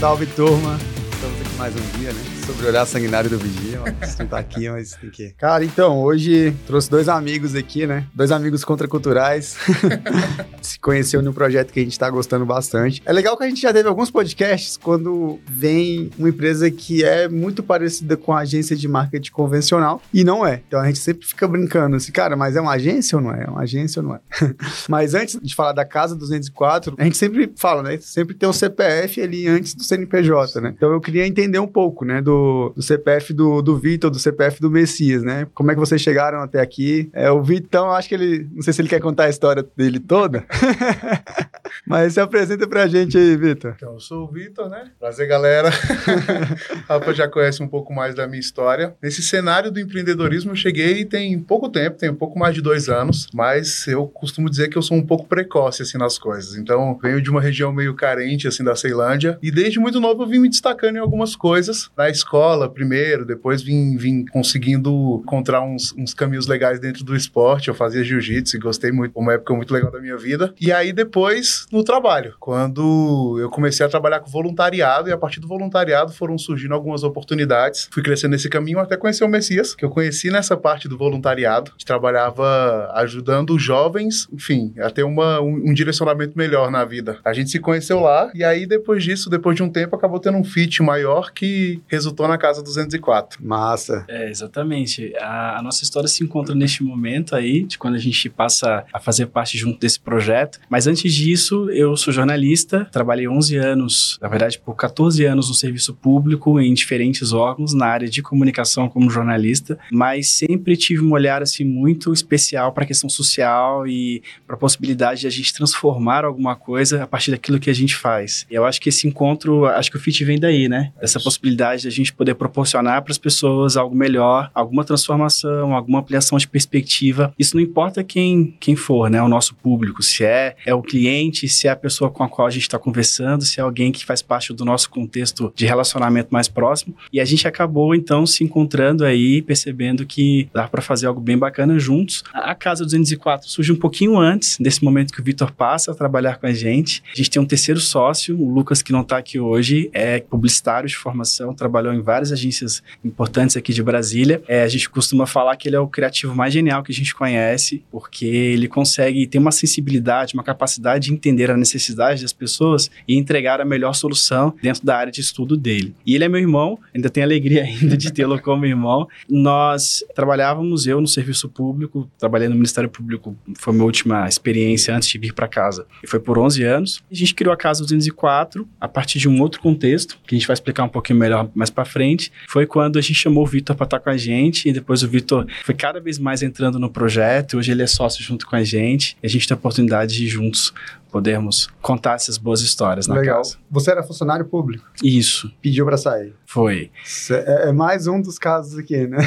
Salve, turma. Estamos aqui mais um dia, né? Sobre o olhar sanguinário do vigia. Mas não tá aqui, mas tem que. Cara, então, hoje trouxe dois amigos aqui, né? Dois amigos contraculturais. Se conheceu num projeto que a gente tá gostando bastante. É legal que a gente já teve alguns podcasts quando vem uma empresa que é muito parecida com a agência de marketing convencional e não é. Então a gente sempre fica brincando assim, cara, mas é uma agência ou não é? É uma agência ou não é? mas antes de falar da Casa 204, a gente sempre fala, né? Sempre tem o CPF ali antes do CNPJ, né? Então eu queria entender um pouco, né, do, do CPF do, do Vitor, do CPF do Messias, né? Como é que vocês chegaram até aqui? É, o Vitão, acho que ele, não sei se ele quer contar a história dele toda, mas se apresenta pra gente aí, Vitor. Então, eu sou o Vitor, né? Prazer, galera. Rafa já conhece um pouco mais da minha história. Nesse cenário do empreendedorismo, eu cheguei tem pouco tempo, tem um pouco mais de dois anos, mas eu costumo dizer que eu sou um pouco precoce, assim, nas coisas. Então, venho de uma região meio carente, assim, da Ceilândia, e desde muito novo eu vim me destacando em algumas coisas. Na escola, primeiro, depois vim, vim conseguindo encontrar uns, uns caminhos legais dentro do esporte. Eu fazia jiu-jitsu e gostei muito, uma época muito legal da minha vida. E aí, depois, no trabalho, quando eu comecei a trabalhar com voluntariado, e a partir do voluntariado foram surgindo algumas oportunidades. Fui crescendo nesse caminho até conhecer o Messias, que eu conheci nessa parte do voluntariado. Gente trabalhava ajudando jovens, enfim, a ter uma, um, um direcionamento melhor na vida. A gente se conheceu lá, e aí, depois disso, depois de um tempo, acabou tendo um fit maior que resultou na Casa 204. Massa. É, exatamente. A, a, nossa história se encontra neste momento aí, de quando a gente passa a fazer parte junto desse projeto. Mas antes disso, eu sou jornalista, trabalhei 11 anos, na verdade, por 14 anos no serviço público, em diferentes órgãos, na área de comunicação como jornalista, mas sempre tive um olhar, assim, muito especial para a questão social e para a possibilidade de a gente transformar alguma coisa a partir daquilo que a gente faz. E eu acho que esse encontro, acho que o FIT vem daí, né? Essa possibilidade de a gente poder proporcionar para as pessoas algo melhor, alguma transformação, alguma ampliação de perspectiva. Isso não importa quem, quem for, né? O nosso público, se é, é o cliente, se é a pessoa com a qual a gente está conversando, se é alguém que faz parte do nosso contexto de relacionamento mais próximo. E a gente acabou, então, se encontrando aí, percebendo que dá para fazer algo bem bacana juntos. A Casa 204 surge um pouquinho antes desse momento que o Vitor passa a trabalhar com a gente. A gente tem um terceiro sócio, o Lucas, que não está aqui hoje, é publicitário de formação, trabalhou em várias agências importantes aqui de Brasília. É, a gente costuma falar que ele é o criativo mais genial que a gente conhece, porque ele consegue ter uma sensibilidade, uma capacidade de entender a necessidade das pessoas e entregar a melhor solução dentro da área de estudo dele. E ele é meu irmão, ainda tenho alegria ainda de tê-lo como irmão. Nós trabalhávamos, eu no serviço público, trabalhei no Ministério Público, foi minha última experiência antes de vir para casa. E foi por 11 anos. A gente criou a Casa 204 a partir de um outro contexto, que a gente vai explicar um pouquinho melhor mais para frente. Foi quando a gente chamou o Vitor para estar com a gente e depois o Vitor foi cada vez mais entrando no projeto. Hoje ele é sócio junto com a gente e a gente tem a oportunidade de juntos podermos contar essas boas histórias na Legal. casa. Você era funcionário público? Isso. Pediu para sair? Foi. É, é, mais um dos casos aqui, né?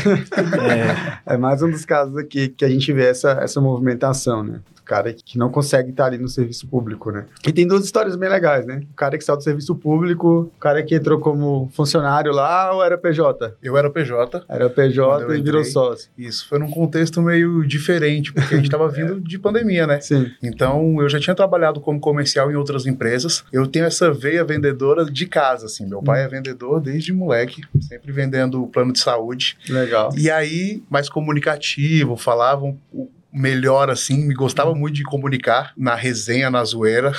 É. é mais um dos casos aqui que a gente vê essa, essa movimentação, né? O cara que não consegue estar ali no serviço público, né? E tem duas histórias bem legais, né? O cara que saiu do serviço público, o cara que entrou como funcionário lá ou era PJ? Eu era PJ. Era PJ e virou sócio. Isso, foi num contexto meio diferente, porque a gente estava vindo de pandemia, né? Sim. Então, eu já tinha trabalhado como comercial em outras empresas. Eu tenho essa veia vendedora de casa, assim. Meu pai é vendedor desde moleque, sempre vendendo plano de saúde. Legal. E aí, mais comunicativo, falavam melhor, assim, me gostava muito de comunicar na resenha, na zoeira,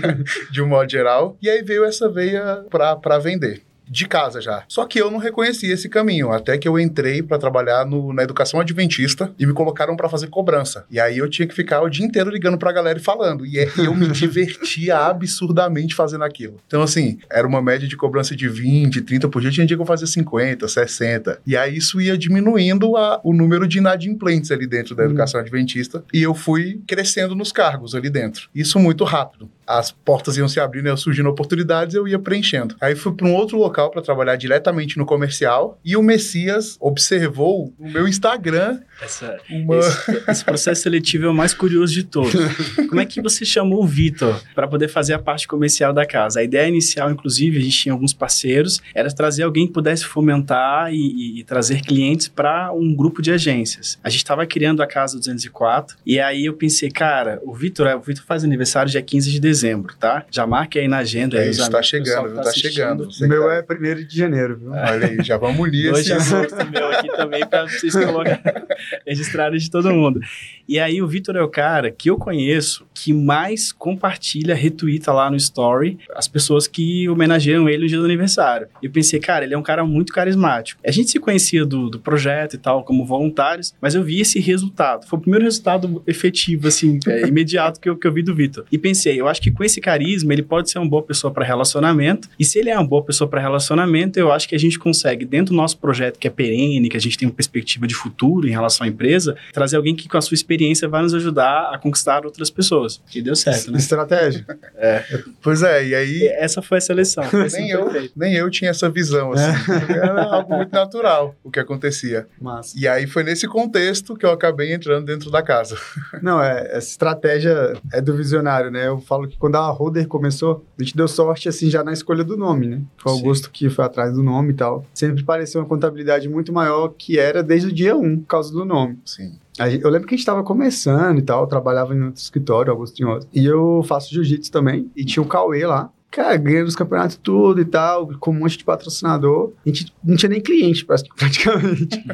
de um modo geral. E aí veio essa veia para vender de casa já. Só que eu não reconhecia esse caminho, até que eu entrei para trabalhar no, na educação adventista e me colocaram para fazer cobrança. E aí eu tinha que ficar o dia inteiro ligando pra galera e falando. E, é, e eu me divertia absurdamente fazendo aquilo. Então, assim, era uma média de cobrança de 20, 30 por dia, tinha dia que eu fazia 50, 60. E aí isso ia diminuindo a, o número de inadimplentes ali dentro da educação adventista. E eu fui crescendo nos cargos ali dentro. Isso muito rápido. As portas iam se abrindo, iam surgindo oportunidades, eu ia preenchendo. Aí fui para um outro local para trabalhar diretamente no comercial e o Messias observou no meu Instagram Essa, uma... esse, esse, processo seletivo é o mais curioso de todos. Como é que você chamou o Vitor para poder fazer a parte comercial da casa? A ideia inicial, inclusive, a gente tinha alguns parceiros, era trazer alguém que pudesse fomentar e, e, e trazer clientes para um grupo de agências. A gente estava criando a casa 204 e aí eu pensei, cara, o Vitor, o Vitor faz aniversário dia 15 de dezembro tá? Já marque aí na agenda. É aí, isso, tá chegando, viu? Tá, chegando. O meu tá... é primeiro de janeiro, viu? Olha aí, já vamos unir esse ano. meu aqui também para vocês colocarem, registrarem de todo mundo. E aí o Vitor é o cara que eu conheço que mais compartilha, retuita lá no story as pessoas que homenageiam ele no dia do aniversário. E eu pensei, cara, ele é um cara muito carismático. A gente se conhecia do, do projeto e tal, como voluntários, mas eu vi esse resultado. Foi o primeiro resultado efetivo, assim, é, imediato que eu, que eu vi do Vitor. E pensei, eu acho que com esse carisma ele pode ser uma boa pessoa para relacionamento. E se ele é uma boa pessoa para relacionamento, eu acho que a gente consegue, dentro do nosso projeto que é perene, que a gente tem uma perspectiva de futuro em relação à empresa, trazer alguém que com a sua experiência vai nos ajudar a conquistar outras pessoas. Que deu certo, né? Estratégia. É. Pois é, e aí. E essa foi a seleção. nem, eu, nem eu tinha essa visão, assim. É. Era algo muito natural o que acontecia. Massa. E aí foi nesse contexto que eu acabei entrando dentro da casa. Não, é, essa estratégia é do visionário, né? Eu falo que quando a Roder começou, a gente deu sorte, assim, já na escolha do nome, né? Foi o Augusto que foi atrás do nome e tal. Sempre pareceu uma contabilidade muito maior que era desde o dia 1, por causa do nome. Sim. Eu lembro que a gente estava começando e tal, eu trabalhava em outro escritório, Augusto outro. E eu faço jiu-jitsu também, e tinha o Cauê lá, cara, ganhando os campeonatos tudo e tal, com um monte de patrocinador. A gente não tinha nem cliente, praticamente.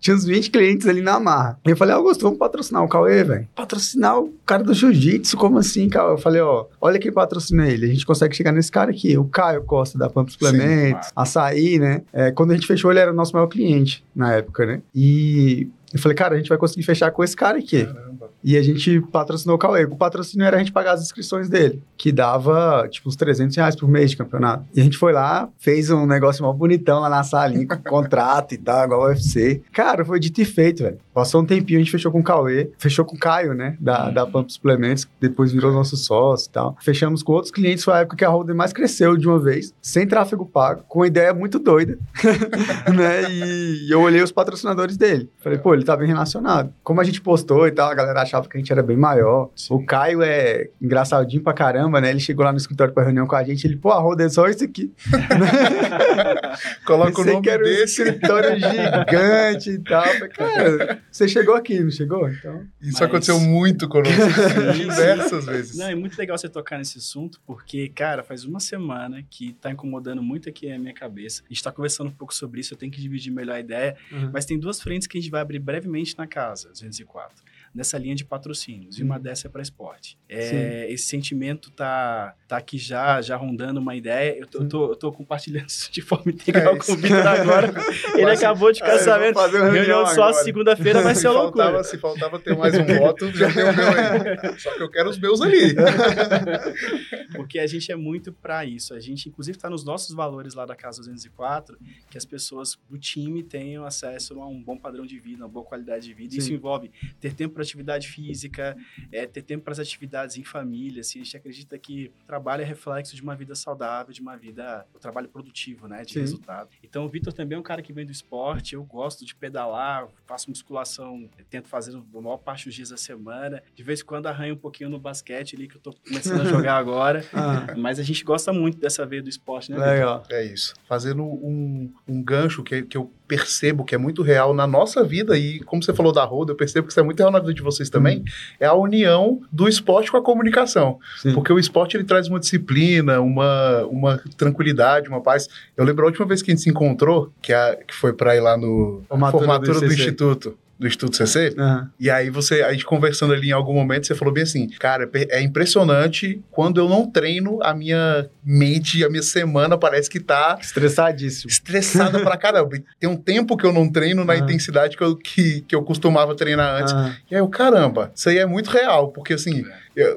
tinha uns 20 clientes ali na marra. E eu falei, Augusto, vamos patrocinar o Cauê, velho. Patrocinar o cara do jiu-jitsu? Como assim, Cauê? Eu falei, ó, olha quem patrocina ele. A gente consegue chegar nesse cara aqui, o Caio Costa, da Pump Suplementos, Sim, Açaí, né? É, quando a gente fechou, ele era o nosso maior cliente na época, né? E eu falei, cara, a gente vai conseguir fechar com esse cara aqui. Caramba. E a gente patrocinou o Cauê. O patrocínio era a gente pagar as inscrições dele, que dava, tipo, uns 300 reais por mês de campeonato. E a gente foi lá, fez um negócio mó bonitão lá na salinha, com contrato e tal, igual o UFC. Cara, foi dito e feito, velho. Passou um tempinho, a gente fechou com o Cauê, fechou com o Caio, né, da, da Pump Suplementos, depois virou nosso sócio e tal. Fechamos com outros clientes, foi a época que a Holden mais cresceu de uma vez, sem tráfego pago, com uma ideia muito doida, né, e eu olhei os patrocinadores dele. Falei, pô, ele tá bem relacionado. Como a gente postou e tal, a galera achava que a gente era bem maior. Sim. O Caio é engraçadinho pra caramba, né? Ele chegou lá no escritório pra reunião com a gente, ele, pô, a roda é só isso aqui. Coloca o nome que era desse. um escritório gigante e tal. Cara, você chegou aqui, não chegou? Então... Isso Mas... aconteceu muito conosco, diversas vezes. Não, é muito legal você tocar nesse assunto, porque, cara, faz uma semana que tá incomodando muito aqui a minha cabeça. A gente tá conversando um pouco sobre isso, eu tenho que dividir melhor a ideia. Uhum. Mas tem duas frentes que a gente vai abrir brevemente na casa, 204 nessa linha de patrocínios, e uma uhum. dessa é para esporte. É, esse sentimento tá, tá aqui já, já rondando uma ideia. Eu tô, eu tô, eu tô compartilhando isso de forma integral é com o Vitor agora. Ele Mas, acabou de ficar é. Reunião só segunda-feira vai ser loucura. Faltava, se faltava ter mais um voto, já tem o meu aí. Só que eu quero os meus ali. Porque a gente é muito para isso. A gente, inclusive, está nos nossos valores lá da Casa 204, que as pessoas do time tenham acesso a um bom padrão de vida, uma boa qualidade de vida. Sim. Isso envolve ter tempo para atividade física, é, ter tempo para as atividades em família. Assim, a gente acredita que o trabalho é reflexo de uma vida saudável, de uma vida, o trabalho produtivo, né, de Sim. resultado. Então, o Vitor também é um cara que vem do esporte. Eu gosto de pedalar, faço musculação, tento fazer a maior parte dos dias da semana. De vez em quando arranho um pouquinho no basquete ali, que eu tô começando a jogar agora. Ah. Mas a gente gosta muito dessa veia do esporte, né? Legal. É isso. Fazendo um, um gancho que, que eu percebo que é muito real na nossa vida, e como você falou da roda, eu percebo que isso é muito real na vida de vocês também, hum. é a união do esporte com a comunicação. Sim. Porque o esporte ele traz uma disciplina, uma, uma tranquilidade, uma paz. Eu lembro a última vez que a gente se encontrou, que, a, que foi para ir lá no formatura, formatura do, do Instituto do Instituto CC. Uhum. E aí você, a gente conversando ali em algum momento, você falou bem assim, cara, é impressionante quando eu não treino, a minha mente, a minha semana parece que tá... Estressadíssimo. Estressada pra caramba. Tem um tempo que eu não treino na uhum. intensidade que eu, que, que eu costumava treinar antes. Uhum. E aí eu, caramba, isso aí é muito real, porque assim...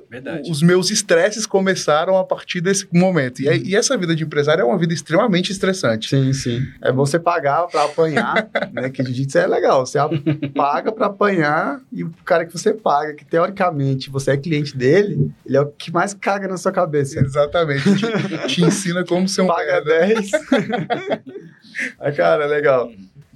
Verdade. Os meus estresses começaram a partir desse momento. E, e, essa vida de empresário é uma vida extremamente estressante. Sim, sim. É você pagar para apanhar, né? Que jiu-jitsu é legal. Você paga para apanhar e o cara que você paga, que teoricamente você é cliente dele, ele é o que mais caga na sua cabeça. Exatamente. te, te ensina como ser um paga 10. Aí, cara, legal.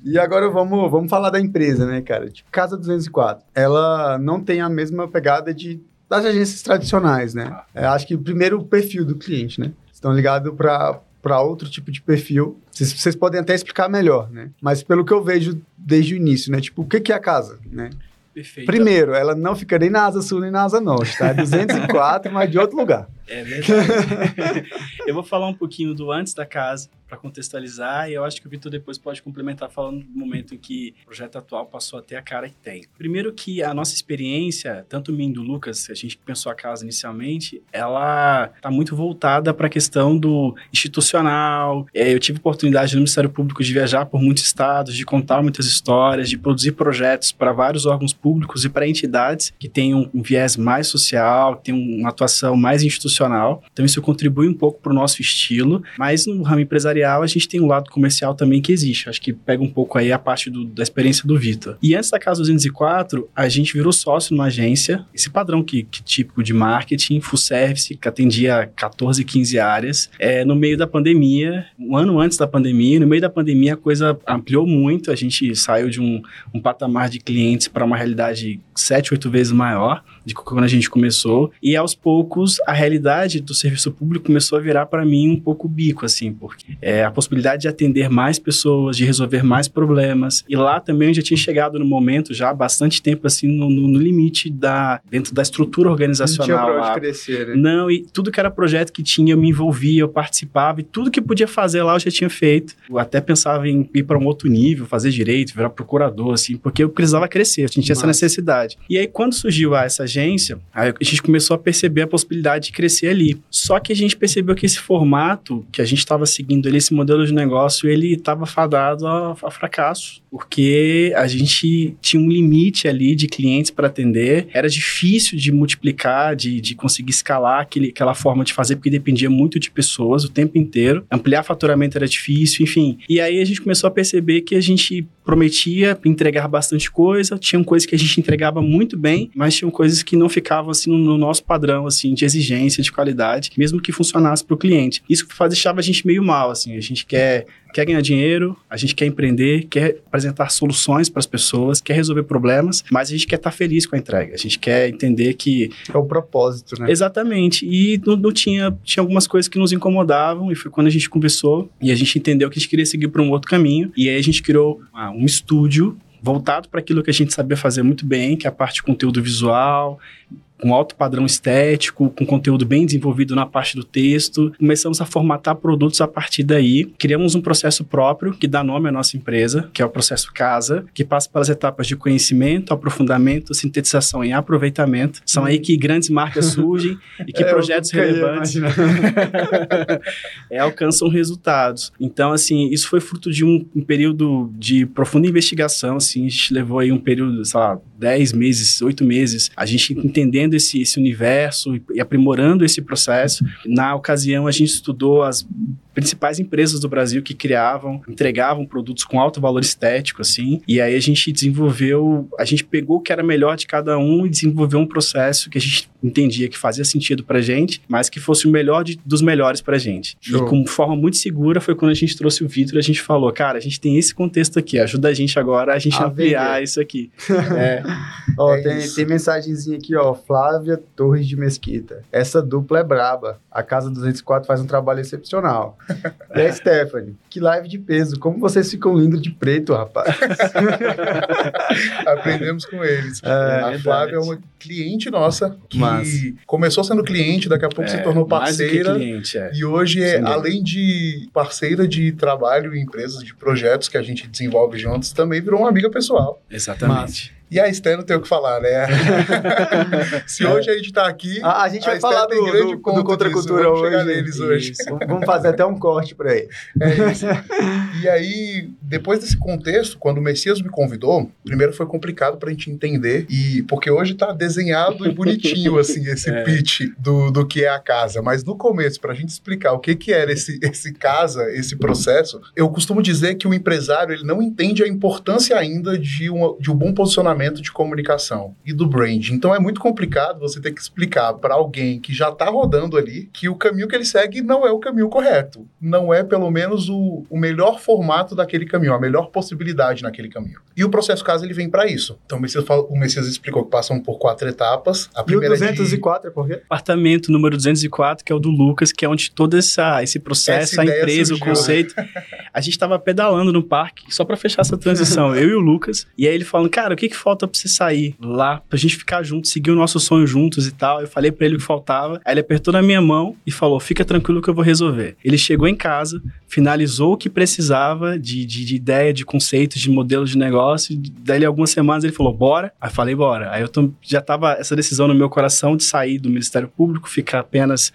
E agora vamos, vamos falar da empresa, né, cara? Tipo, Casa 204. Ela não tem a mesma pegada de das agências tradicionais, né? É, acho que primeiro o perfil do cliente, né? Estão ligados para para outro tipo de perfil. Vocês, vocês, podem até explicar melhor, né? Mas pelo que eu vejo desde o início, né? Tipo, o que, que é a casa, né? Perfeito. Primeiro, ela não fica nem na asa sul nem na asa norte, tá? É 204, mas de outro lugar. É verdade. eu vou falar um pouquinho do antes da casa, para contextualizar, e eu acho que o Vitor depois pode complementar falando do momento em que o projeto atual passou a ter a cara que tem. Primeiro que a nossa experiência, tanto mim do Lucas, a gente pensou a casa inicialmente, ela está muito voltada para a questão do institucional. É, eu tive oportunidade no Ministério Público de viajar por muitos estados, de contar muitas histórias, de produzir projetos para vários órgãos públicos e para entidades que têm um, viés mais social, que têm uma atuação mais institucional. Então isso contribui um pouco para o nosso estilo, mas no ramo empresarial empresarial, a gente tem um lado comercial também que existe. Acho que pega um pouco aí a parte do, da experiência do Vitor. E antes da Casa 204, a gente virou sócio numa agência, esse padrão que, que típico de marketing, full service, que atendia 14, 15 áreas. É, no meio da pandemia, um ano antes da pandemia, no meio da pandemia a coisa ampliou muito, a gente saiu de um, um patamar de clientes para uma realidade 7, 8 vezes maior de quando a gente começou. E aos poucos a realidade do serviço público começou a virar para mim um pouco bico, assim, porque é, a possibilidade de atender mais pessoas, de resolver mais problemas. E lá também eu já tinha chegado no momento, já há bastante tempo, assim, no, no, no limite da, dentro da estrutura organizacional. Não tinha pra onde crescer, né? Não, e tudo que era projeto que tinha, eu me envolvia, eu participava, e tudo que podia fazer lá eu já tinha feito. Eu até pensava em ir para um outro nível, fazer direito, virar procurador, assim, porque eu precisava crescer, eu tinha Mas... essa necessidade. E aí, quando surgiu essa agência, a gente começou a perceber a possibilidade de crescer ali. Só que a gente percebeu que esse formato que a gente estava seguindo ali, esse modelo de negócio, ele estava fadado a, a, fracasso, porque a gente tinha um limite ali de clientes para atender, era difícil de multiplicar, de, de conseguir escalar aquele, aquela forma de fazer, porque dependia muito de pessoas o tempo inteiro, ampliar faturamento era difícil, enfim. E aí a gente começou a perceber que a gente prometia entregar bastante coisa, tinham coisas que a gente entregava muito bem, mas tinham coisas que não ficavam assim no nosso padrão assim de exigência, de qualidade, mesmo que funcionasse para o cliente. Isso faz, deixava a gente meio mal, assim, a gente quer quer ganhar dinheiro, a gente quer empreender, quer apresentar soluções para as pessoas, quer resolver problemas, mas a gente quer estar tá feliz com a entrega. A gente quer entender que. É o propósito, né? Exatamente. E não, não tinha, tinha algumas coisas que nos incomodavam, e foi quando a gente conversou e a gente entendeu que a gente queria seguir para um outro caminho. E aí a gente criou ah, um estúdio voltado para aquilo que a gente sabia fazer muito bem, que é a parte de conteúdo visual, com alto padrão estético, com conteúdo bem desenvolvido na parte do texto. Começamos a formatar produtos a partir daí. Criamos um processo próprio que dá nome à nossa empresa, que é o processo Casa, que passa pelas etapas de conhecimento, aprofundamento, sintetização e aproveitamento. São aí que grandes marcas surgem e que é, projetos relevantes é, alcançam resultados. Então, assim, isso foi fruto de um, um período de profunda investigação. Assim, a gente levou aí um período, sei lá, 10 meses, 8 meses, a gente entendendo esse, esse universo e aprimorando esse processo. Na ocasião, a gente estudou as principais empresas do Brasil que criavam, entregavam produtos com alto valor estético, assim. E aí a gente desenvolveu, a gente pegou o que era melhor de cada um e desenvolveu um processo que a gente entendia que fazia sentido pra gente, mas que fosse o melhor de, dos melhores pra gente. Show. E com forma muito segura foi quando a gente trouxe o Vitor e a gente falou, cara, a gente tem esse contexto aqui, ajuda a gente agora a gente a ampliar vender. isso aqui. é. ó, é tem, tem mensagenzinha aqui, ó, Flávia Torres de Mesquita. Essa dupla é braba. A Casa 204 faz um trabalho excepcional. E Stephanie, que live de peso. Como vocês ficam lindos de preto, rapaz. Aprendemos com eles. É, a Flávia é uma cliente nossa que Mas... começou sendo cliente, daqui a pouco é, se tornou parceira. Cliente, é. E hoje é, além de parceira de trabalho em empresas, de projetos que a gente desenvolve juntos, também virou uma amiga pessoal. Exatamente. Mas... E a Esté não tem o que falar, né? Se hoje a gente está aqui. A, a gente vai falar do, do, do Contracultura hoje. Chegar neles hoje. Vamos fazer até um corte para ele. É isso. E aí, depois desse contexto, quando o Messias me convidou, primeiro foi complicado para a gente entender, e porque hoje está desenhado e bonitinho, assim, esse é. pitch do, do que é a casa. Mas no começo, para a gente explicar o que, que era esse, esse casa, esse processo, eu costumo dizer que o empresário ele não entende a importância ainda de, uma, de um bom posicionamento de comunicação e do brand. Então é muito complicado você ter que explicar para alguém que já está rodando ali que o caminho que ele segue não é o caminho correto. Não é, pelo menos, o, o melhor formato daquele caminho, a melhor possibilidade naquele caminho. E o processo caso ele vem para isso. Então o Messias, o Messias explicou que passam por quatro etapas. A primeira e o 204 é, de... é por quê? Apartamento número 204, que é o do Lucas, que é onde todo essa, esse processo, essa a empresa, surgiu. o conceito. a gente estava pedalando no parque, só para fechar essa transição, eu e o Lucas, e aí ele falando, cara, o que que falta pra você sair lá, pra gente ficar junto, seguir o nosso sonho juntos e tal. Eu falei pra ele o que faltava. Aí ele apertou na minha mão e falou: fica tranquilo que eu vou resolver. Ele chegou em casa, finalizou o que precisava de, de, de ideia, de conceitos, de modelos de negócio. Daí, algumas semanas, ele falou: bora. Aí falei: bora. Aí eu tô, já tava essa decisão no meu coração de sair do Ministério Público, ficar apenas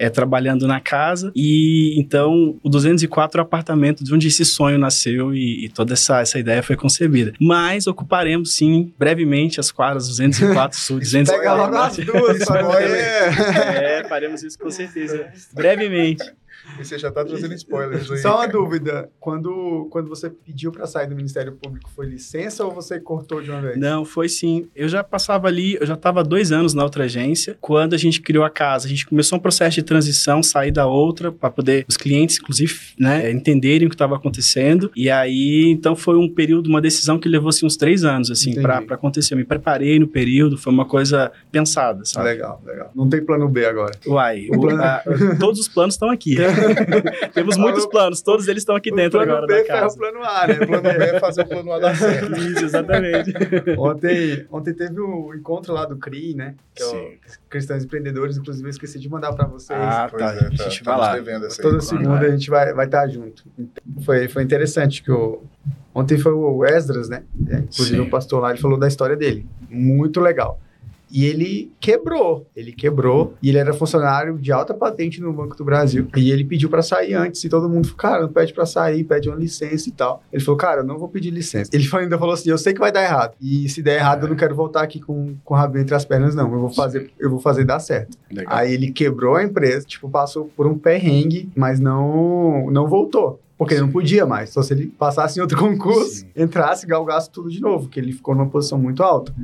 é, trabalhando na casa. E então o 204 é o apartamento de onde esse sonho nasceu e, e, toda essa, essa ideia foi concebida. Mas ocuparemos sim brevemente as quadras 204 Sul, 204. Pega logo as duas, é, faremos isso com certeza. brevemente. E você já está trazendo spoilers aí. Só uma dúvida. Quando, quando você pediu para sair do Ministério Público, foi licença ou você cortou de uma vez? Não, foi sim. Eu já passava ali, eu já estava dois anos na outra agência. Quando a gente criou a casa, a gente começou um processo de transição, sair da outra, para poder os clientes, inclusive, né, entenderem o que estava acontecendo. E aí, então, foi um período, uma decisão que levou assim, uns três anos, assim, para acontecer. Eu me preparei no período, foi uma coisa pensada, sabe? Legal, legal. Não tem plano B agora. Uai, o, a, todos os planos estão aqui. Temos muitos planos, todos eles estão aqui dentro agora B da casa. o plano A, né? O plano B é fazer o plano A dar certo. Isso, exatamente. ontem, ontem teve o um encontro lá do CRI, né? Que Sim. é o Cristãos Empreendedores, inclusive eu esqueci de mandar para vocês. Ah, tá. É, tá. A gente vai lá. Toda segunda a gente vai, vai estar junto. Foi, foi interessante que o... Ontem foi o Esdras, né? É, inclusive Sim. o pastor lá, ele falou da história dele. Muito legal. E ele quebrou. Ele quebrou. E ele era funcionário de alta patente no Banco do Brasil. E ele pediu para sair antes. E todo mundo falou, cara, não pede para sair, pede uma licença e tal. Ele falou, cara, eu não vou pedir licença. Ele ainda falou assim: eu sei que vai dar errado. E se der errado, é. eu não quero voltar aqui com, com o rabinho entre as pernas, não. Eu vou fazer, eu vou fazer dar certo. Legal. Aí ele quebrou a empresa, tipo, passou por um perrengue, mas não, não voltou. Porque Sim. ele não podia mais. Só se ele passasse em outro concurso, Sim. entrasse, galgasse tudo de novo, porque ele ficou numa posição muito alta.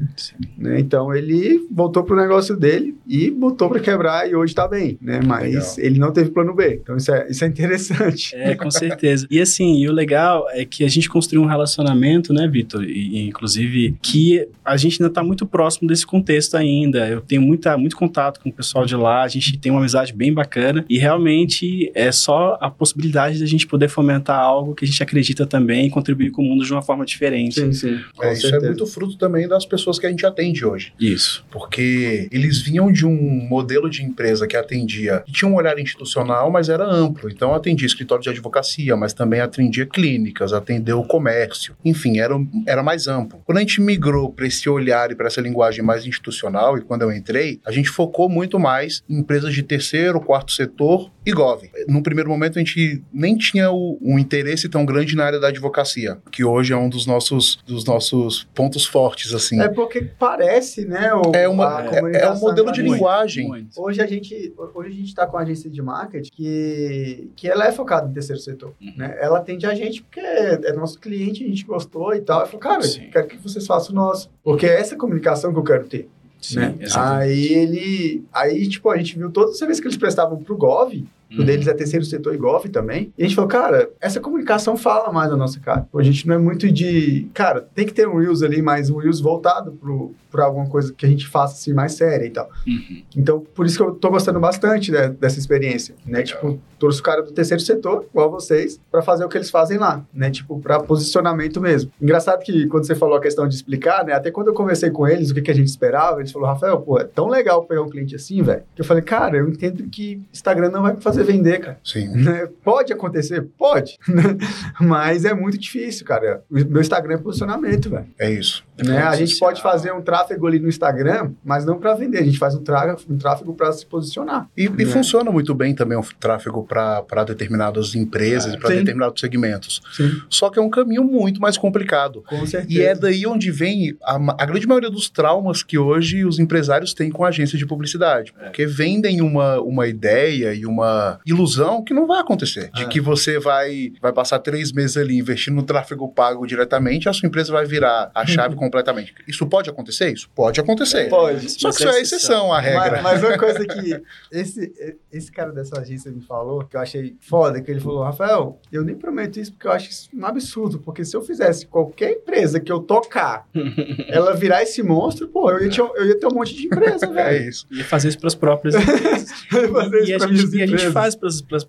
Né? Então ele voltou pro negócio dele e botou para quebrar e hoje tá bem, né? Mas legal. ele não teve plano B. Então isso é, isso é interessante. É, com certeza. e assim, e o legal é que a gente construiu um relacionamento, né, Vitor? E, inclusive, que a gente ainda tá muito próximo desse contexto ainda. Eu tenho muita, muito contato com o pessoal de lá, a gente tem uma amizade bem bacana e realmente é só a possibilidade da gente poder fomentar fomentar algo que a gente acredita também e contribuir com o mundo de uma forma diferente. Sim, sim. É, isso é muito fruto também das pessoas que a gente atende hoje. Isso. Porque eles vinham de um modelo de empresa que atendia, que tinha um olhar institucional, mas era amplo. Então atendia escritório de advocacia, mas também atendia clínicas, atendeu o comércio. Enfim, era, era mais amplo. Quando a gente migrou para esse olhar e para essa linguagem mais institucional, e quando eu entrei, a gente focou muito mais em empresas de terceiro, quarto setor e Gov. Num primeiro momento, a gente nem tinha o, um interesse tão grande na área da advocacia, que hoje é um dos nossos, dos nossos pontos fortes, assim. É porque parece, né? O, é, uma, é, é um modelo de muito, linguagem. Muito. Hoje a gente hoje a gente está com a agência de marketing que, que ela é focada no terceiro setor, uhum. né? Ela atende a gente porque é, nosso cliente, a gente gostou e tal. Eu falo, cara, Sim. quero que vocês façam o nosso. Porque é essa comunicação que eu quero ter. Sim, né? Aí ele. Aí, tipo, a gente viu todas as serviços que eles prestavam pro Gov, o deles é terceiro setor e golfe também. E a gente falou, cara, essa comunicação fala mais da nossa cara. a gente não é muito de. Cara, tem que ter um Reels ali, mas um Reels voltado pro, pra alguma coisa que a gente faça assim mais séria e tal. Uhum. Então, por isso que eu tô gostando bastante né, dessa experiência, né? Legal. Tipo, trouxe o cara do terceiro setor, igual vocês, para fazer o que eles fazem lá, né? Tipo, para posicionamento mesmo. Engraçado que quando você falou a questão de explicar, né? Até quando eu conversei com eles, o que, que a gente esperava, eles falaram, Rafael, pô, é tão legal pegar um cliente assim, velho, que eu falei, cara, eu entendo que Instagram não vai me fazer vender, cara. Sim. Né? Pode acontecer? Pode. Mas é muito difícil, cara. O meu Instagram é posicionamento, velho. É isso. Né? A gente pode fazer um tráfego ali no Instagram, mas não para vender. A gente faz um, tráfego, um tráfego para se posicionar. E, né? e, funciona muito bem também o tráfego para determinadas empresas é, e para determinados segmentos. Sim. Só que é um caminho muito mais complicado. Com certeza. E é daí onde vem a, a grande maioria dos traumas que hoje os empresários têm com a agência de publicidade. É. Porque vendem uma, uma ideia e uma ilusão que não vai acontecer. De é. que você vai, vai passar três meses ali investindo no tráfego pago diretamente, a sua empresa vai virar a chave completamente. Isso pode acontecer? Isso pode acontecer. Pode. Só que isso é exceção à regra. Mas, mas uma coisa que esse, esse cara dessa agência me falou, que eu achei foda, que ele falou, Rafael, eu nem prometo isso porque eu acho isso um absurdo, porque se eu fizesse qualquer empresa que eu tocar, ela virar esse monstro, pô, eu ia, ter, eu ia ter um monte de empresa, velho. É isso. Ia fazer isso para as próprias empresas. fazer isso e, a gente, e a gente faz para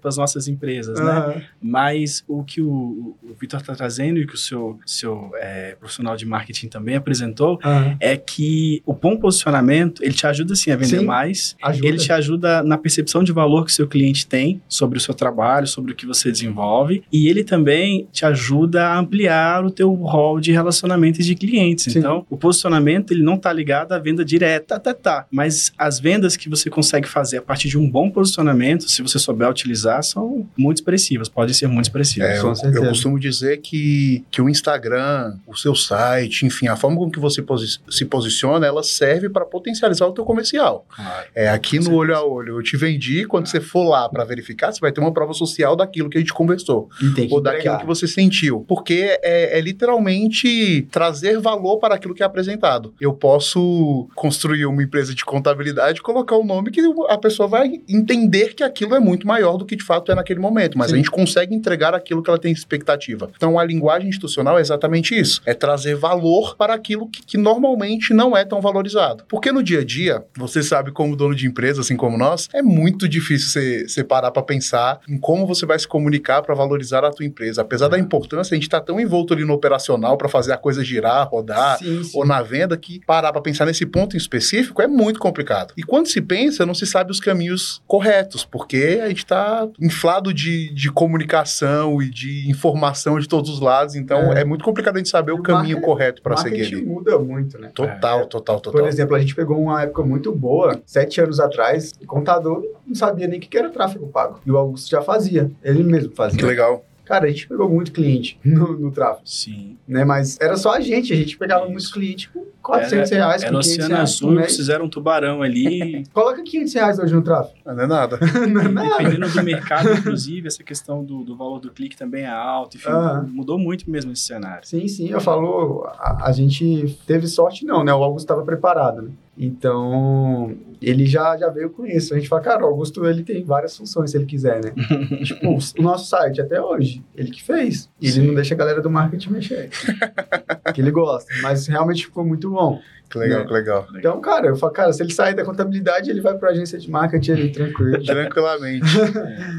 as nossas empresas, né? Mas o que o, o Vitor está trazendo e que o seu, seu é, profissional de marketing também apresentou é que o bom posicionamento, ele te ajuda sim a vender sim, mais, ajuda. ele te ajuda na percepção de valor que o seu cliente tem sobre o seu trabalho, sobre o que você desenvolve, e ele também te ajuda a ampliar o teu rol de relacionamentos de clientes. Sim. Então, o posicionamento, ele não está ligado à venda direta, tá, tá, mas as vendas que você consegue fazer a partir de um bom posicionamento, se você souber utilizar, são muito expressivas, podem ser muito expressivas. É, eu, eu, costumo dizer que, que o Instagram, o seu site, enfim, a forma com que você posi se posiciona, ela serve para potencializar o teu comercial. Ah, é aqui no certeza. olho a olho, eu te vendi, quando ah. você for lá para verificar, você vai ter uma prova social daquilo que a gente conversou. ou daquilo que você sentiu. Porque é, é literalmente trazer valor para aquilo que é apresentado. Eu posso construir uma empresa de contabilidade e colocar o um nome que a pessoa vai entender que aquilo é muito maior do que de fato é naquele momento, mas Sim. a gente consegue entregar aquilo que ela tem expectativa. Então a linguagem institucional é exatamente isso, é trazer valor para aquilo que, que normalmente não é tão valorizado. Porque no dia a dia, você sabe como dono de empresa, assim como nós, é muito difícil você, você parar para pensar em como você vai se comunicar para valorizar a tua empresa. Apesar da importância, a gente está tão envolto ali no operacional para fazer a coisa girar, rodar, sim, sim. ou na venda, que parar para pensar nesse ponto em específico é muito complicado. E quando se pensa, não se sabe os caminhos corretos, porque a gente está inflado de, de comunicação e de informação de todos os lados, então é, é muito complicado a gente saber o, o caminho correto para seguir ali. muda muito, né? Total, é. total, total. Por exemplo, a gente pegou uma época muito boa, sete anos atrás, o contador não sabia nem o que era tráfego pago. E o Augusto já fazia, ele mesmo fazia. Que legal. Cara, a gente pegou muito cliente no, no tráfego. Sim. Né? Mas era só a gente, a gente pegava Isso. muitos clientes com 400 era, reais. Era Oceano Azul, né? fizeram um tubarão ali. Coloca 500 reais hoje no tráfego. Não é nada. não é nada. Dependendo do mercado, inclusive, essa questão do, do valor do clique também é alto. Enfim, mudou muito mesmo esse cenário. Sim, sim. Eu falo, a, a gente teve sorte não, né? O Augusto estava preparado, né? Então, ele já, já veio com isso. A gente fala, cara, o Augusto ele tem várias funções se ele quiser, né? tipo, o nosso site até hoje, ele que fez. E ele não deixa a galera do marketing mexer. que ele gosta. Mas realmente ficou muito bom. Que legal, né? que legal. Então, cara, eu falo, cara, se ele sair da contabilidade, ele vai para a agência de marketing ali, tranquilo. Tranquilamente.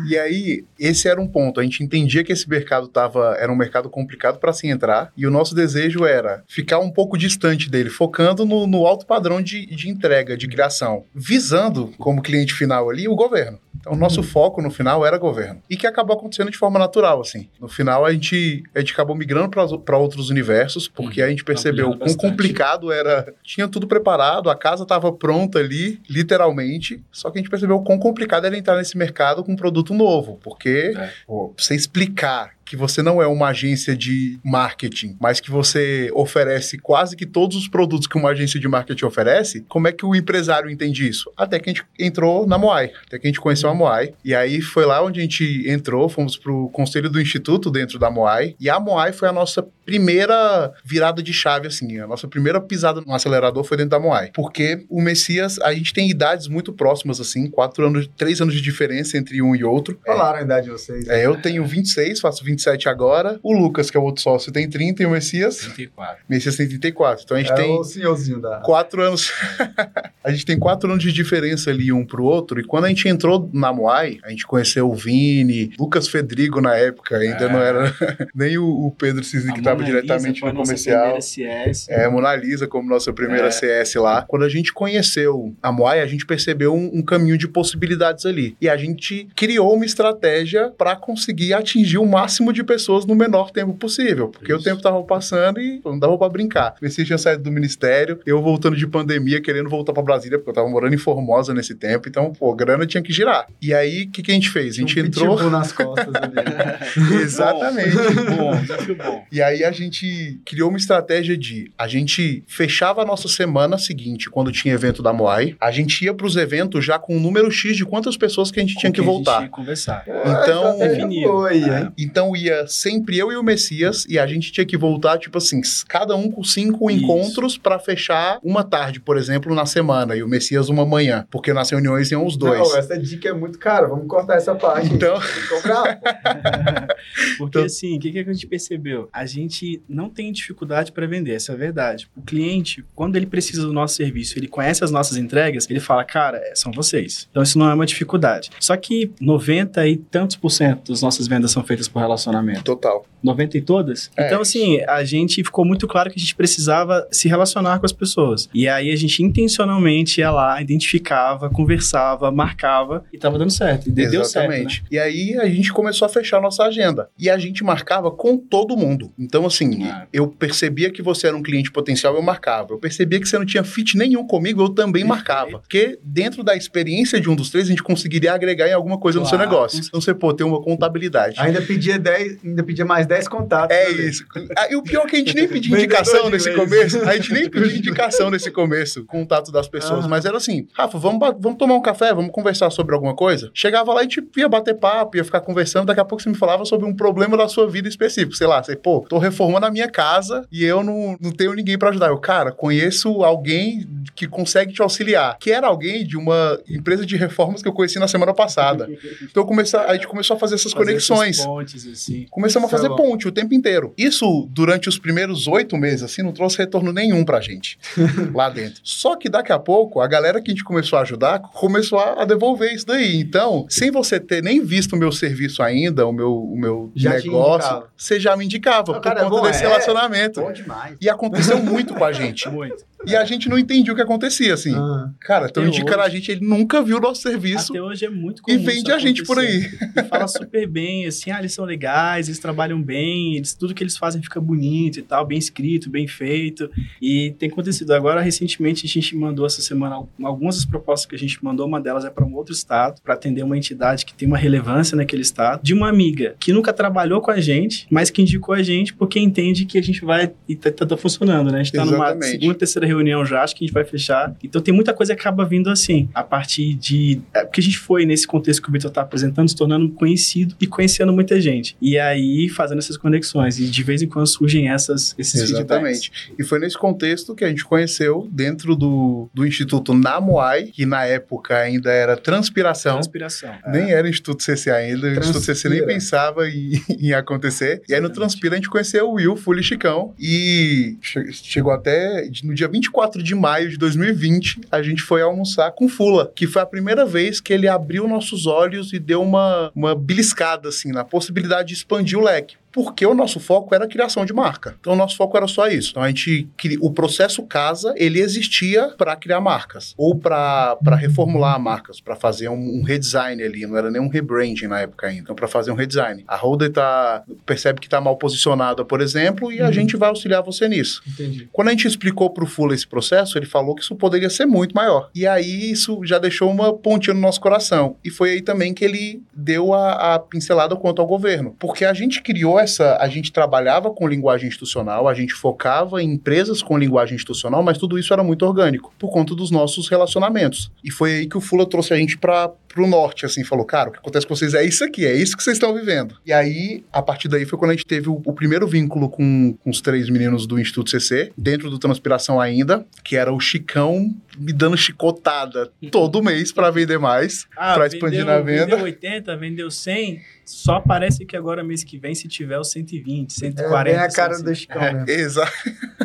e aí, esse era um ponto. A gente entendia que esse mercado tava, era um mercado complicado para se entrar, e o nosso desejo era ficar um pouco distante dele, focando no, no alto padrão de, de entrega, de criação, visando como cliente final ali o governo. Então, o nosso uhum. foco no final era governo. E que acabou acontecendo de forma natural, assim. No final, a gente, a gente acabou migrando para outros universos, porque uhum. a gente percebeu quão complicado era tinha tudo preparado, a casa estava pronta ali, literalmente. Só que a gente percebeu o quão complicado era entrar nesse mercado com um produto novo, porque é. pô, você explicar que você não é uma agência de marketing, mas que você oferece quase que todos os produtos que uma agência de marketing oferece, como é que o empresário entende isso? Até que a gente entrou na Moai, até que a gente conheceu a Moai. E aí foi lá onde a gente entrou, fomos para o conselho do instituto dentro da Moai. E a Moai foi a nossa primeira virada de chave, assim, a nossa primeira pisada no acelerador foi dentro da Moai. Porque o Messias, a gente tem idades muito próximas, assim, quatro anos, três anos de diferença entre um e outro. Falaram é, a idade de vocês. É, eu tenho 26, faço 26 27 agora. O Lucas, que é o outro sócio, tem 30 e o Messias. 34. Messias tem 34. Então a gente é tem. o senhorzinho da. Quatro anos. a gente tem quatro anos de diferença ali um pro outro. E quando a gente entrou na Moai, a gente conheceu o Vini, Lucas Fedrigo na época, ainda é. não era nem o, o Pedro Cisne que estava diretamente no comercial. CS. É, Mona Lisa como nossa primeira é. CS lá. Quando a gente conheceu a Moai, a gente percebeu um, um caminho de possibilidades ali. E a gente criou uma estratégia para conseguir atingir o máximo de pessoas no menor tempo possível, porque Isso. o tempo tava passando e não dava para brincar. Messias tinha saído do ministério, eu voltando de pandemia, querendo voltar para Brasília, porque eu tava morando em Formosa nesse tempo, então, pô, grana tinha que girar. E aí, o que, que a gente fez? A gente um entrou. nas costas Exatamente. bom, desafio bom. E aí a gente criou uma estratégia de a gente fechava a nossa semana seguinte, quando tinha evento da Moai, a gente ia para os eventos já com um número X de quantas pessoas que a gente com tinha que, que voltar. A gente ia conversar. Então, é. Foi, é. Então ia sempre eu e o Messias e a gente tinha que voltar, tipo assim, cada um com cinco Isso. encontros para fechar uma tarde, por exemplo, na semana e o Messias uma manhã, porque nas reuniões iam os dois. Não, essa dica é muito cara, vamos cortar essa parte. Então, Porque assim, o que, que a gente percebeu? A gente não tem dificuldade para vender, essa é a verdade. O cliente, quando ele precisa do nosso serviço, ele conhece as nossas entregas, ele fala, cara, é, são vocês. Então isso não é uma dificuldade. Só que 90 e tantos por cento das nossas vendas são feitas por relacionamento. Total. 90 e todas? É. Então, assim, a gente ficou muito claro que a gente precisava se relacionar com as pessoas. E aí a gente intencionalmente ia lá, identificava, conversava, marcava e tava dando certo. E deu certo. Né? Exatamente. E aí a gente começou a fechar a nossa agenda. E a gente marcava com todo mundo. Então, assim, Ah. eu percebia que você era um cliente potencial, eu marcava. Eu percebia que você não tinha fit nenhum comigo, eu também Perfeito. marcava. Porque dentro da experiência de um dos três, a gente conseguiria agregar em alguma coisa no seu Claro. negócio. Então você, pô, tem uma contabilidade. Ainda pedia 10, ainda pedia mais 10 contatos. É né, isso. Ah, E o pior é que a gente nem pedia indicação de nesse começo. A gente nem pedia indicação nesse começo, contato das pessoas. Ah. Mas era assim, Rafa, vamos, vamos tomar um café, vamos conversar sobre alguma coisa. Chegava lá e a gente ia bater papo, ia ficar conversando. Daqui a pouco você me falava sobre um problema da sua vida específico. Sei lá, você, pô, tô reformando a minha casa e eu não, não tenho ninguém pra ajudar. Eu, cara, conheço alguém que consegue te auxiliar. Que era alguém de uma empresa de reformas que eu conheci na semana passada. Então comecei, a gente começou a fazer essas Fazer conexões. pontes, assim. Começamos a Isso é fazer bom. ponte o tempo inteiro. Isso, durante os primeiros oito meses, assim, não trouxe retorno nenhum pra gente lá dentro. Só que daqui a pouco, a galera que a gente começou a ajudar começou a, devolver isso daí. Então, sem você ter nem visto o meu serviço ainda, o meu, o meu Já negócio, você já me indicava Ah, por cara, é conta bom, desse é. relacionamento. Bom demais. E aconteceu muito com a gente. Muito. E a gente não entendia o que acontecia, assim. Ah. Cara, estão indicando a gente, ele nunca viu nosso serviço. Até hoje é muito comum E vende a gente por aí. E fala super bem, assim, ah, eles são legais, eles trabalham bem, eles, tudo que eles fazem fica bonito e tal, bem escrito, bem feito. E tem acontecido. Agora, recentemente, a gente mandou essa semana al- algumas das propostas que a gente mandou, uma delas é para um outro estado, para atender uma entidade que tem uma relevância naquele estado, de uma amiga que nunca trabalhou com a gente, mas que indicou a gente porque entende que a gente vai. E tá, tá- tá funcionando, né? A gente tá numa Exatamente. segunda, terceira reunião já, acho que a gente vai fechar. Então tem muita coisa que acaba vindo assim, a partir de. É, porque a gente foi nesse contexto que o Vitor tá apresentando, se tornando conhecido e conhecendo muita gente. E aí fazendo essas conexões. E de vez em quando surgem essas, esses feedbacks. Exatamente. E foi nesse contexto que a gente conheceu dentro do, do Instituto Namoai, que na época ainda era Transpiração. Transpiração. Nem era Instituto CC ainda, o Instituto CC nem Transpira. pensava em, em acontecer. E aí no Exatamente. Transpira a gente conheceu o Will Fully Chicão e che- chegou até no dia 24 de maio de 2020, a gente foi almoçar com Fula, que foi a primeira vez que ele abriu nossos olhos e deu uma, uma beliscada assim na possibilidade de expandir o leque. Porque o nosso foco era a criação de marca. Então, o nosso foco era só isso. Então, a gente. O processo casa, ele existia para criar marcas. Ou para reformular marcas, para fazer um, um redesign ali. Não era nem um rebranding na época ainda. Então, para fazer um redesign. A Holder tá, percebe que está mal posicionada, por exemplo, e a Uhum. gente vai auxiliar você nisso. Entendi. Quando a gente explicou pro Fula esse processo, ele falou que isso poderia ser muito maior. E aí isso já deixou uma pontinha no nosso coração. E foi aí também que ele deu a, a pincelada quanto ao governo. Porque a gente criou essa. A gente trabalhava com linguagem institucional, a gente focava em empresas com linguagem institucional, mas tudo isso era muito orgânico, por conta dos nossos relacionamentos. E foi aí que o Fula trouxe a gente para pro norte, assim, falou, cara, o que acontece com vocês é isso aqui, é isso que vocês estão vivendo. E aí, a partir daí, foi quando a gente teve o, o primeiro vínculo com, com os três meninos do Instituto CC, dentro do Transpiração ainda, que era o Chicão me dando chicotada todo mês para vender mais, Ah, para expandir na venda. Vendeu 80, vendeu 100, só parece que agora mês que vem, se tiver o 120, 140. É bem a cara do Chicão É, mesmo. exato.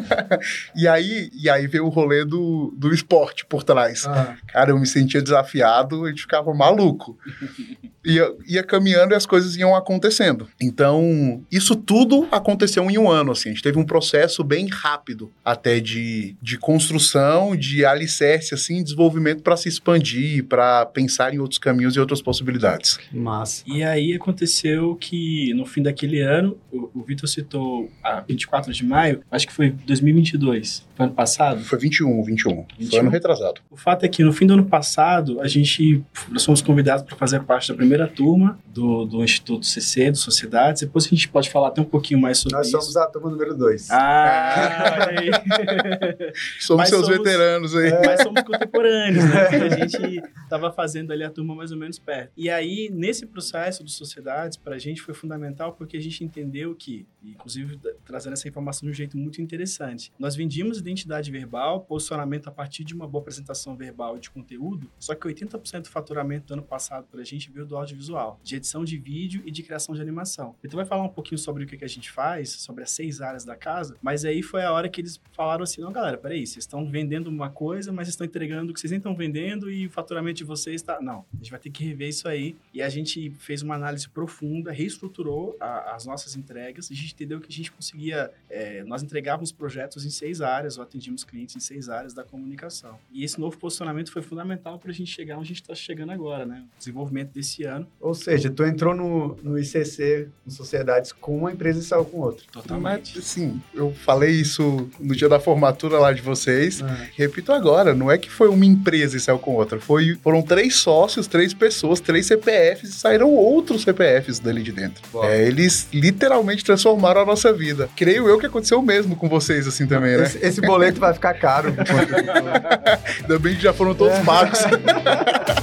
e aí, e aí veio o rolê do, do esporte por trás. Ah, Cara, eu me sentia desafiado, a gente ficava maluco. Ia, ia caminhando e as coisas iam acontecendo. Então, isso tudo aconteceu em um ano, assim. A gente teve um processo bem rápido, até de, de construção, de alicerce, assim, desenvolvimento para se expandir, para pensar em outros caminhos e outras possibilidades. massa. E aí aconteceu que no fim daquele ano, o, o Vitor citou a 24 de maio, acho que foi 2022, foi ano passado. Foi 21, 21. Foi 21? ano retrasado. O fato é que no fim do ano passado, a gente, nós fomos convidados para fazer parte da primeira turma do, do Instituto CC, do Sociedades. Depois a gente pode falar até um pouquinho mais sobre Nós isso. somos a turma número 2. Ah, aí. Somos Mas seus somos- veteranos aí. Mas somos contemporâneos, né? A gente estava fazendo ali a turma mais ou menos perto. E aí, nesse processo de sociedades, para a gente foi fundamental porque a gente entendeu que, inclusive, trazendo essa informação de um jeito muito interessante. Nós vendíamos identidade verbal, posicionamento a partir de uma boa apresentação verbal e de conteúdo, só que 80% do faturamento do ano passado para a gente veio do audiovisual, de edição de vídeo e de criação de animação. Então vai falar um pouquinho sobre o que, que a gente faz, sobre as seis áreas da casa, mas aí foi a hora que eles falaram assim, não galera, peraí, vocês estão vendendo uma coisa, mas estão entregando o que vocês nem estão vendendo e o faturamento de vocês está... Não, a gente vai ter que rever isso aí. E a gente fez uma análise profunda, reestruturou a, as nossas entregas, a gente entendeu que a gente conseguia... É, nós entregávamos projetos em seis áreas, ou atendíamos clientes em seis áreas da comunicação. E esse novo posicionamento foi fundamental para a gente chegar onde a gente está chegando agora, né? O desenvolvimento desse ano. Ou seja, tu entrou no, no ICC, no Sociedades, com uma empresa e saiu com outra. Totalmente. Mas, sim, eu falei isso no dia da formatura lá de vocês. Uhum. Repito agora, não é que foi uma empresa e saiu com outra. Foi, foram três sócios, três pessoas, três CPFs e saíram outros CPFs dali de dentro. É, eles literalmente transformaram a nossa vida. Creio eu que aconteceu o mesmo com vocês assim também, né? Esse, esse boleto vai ficar caro. Ainda bem que já foram todos É. pagos.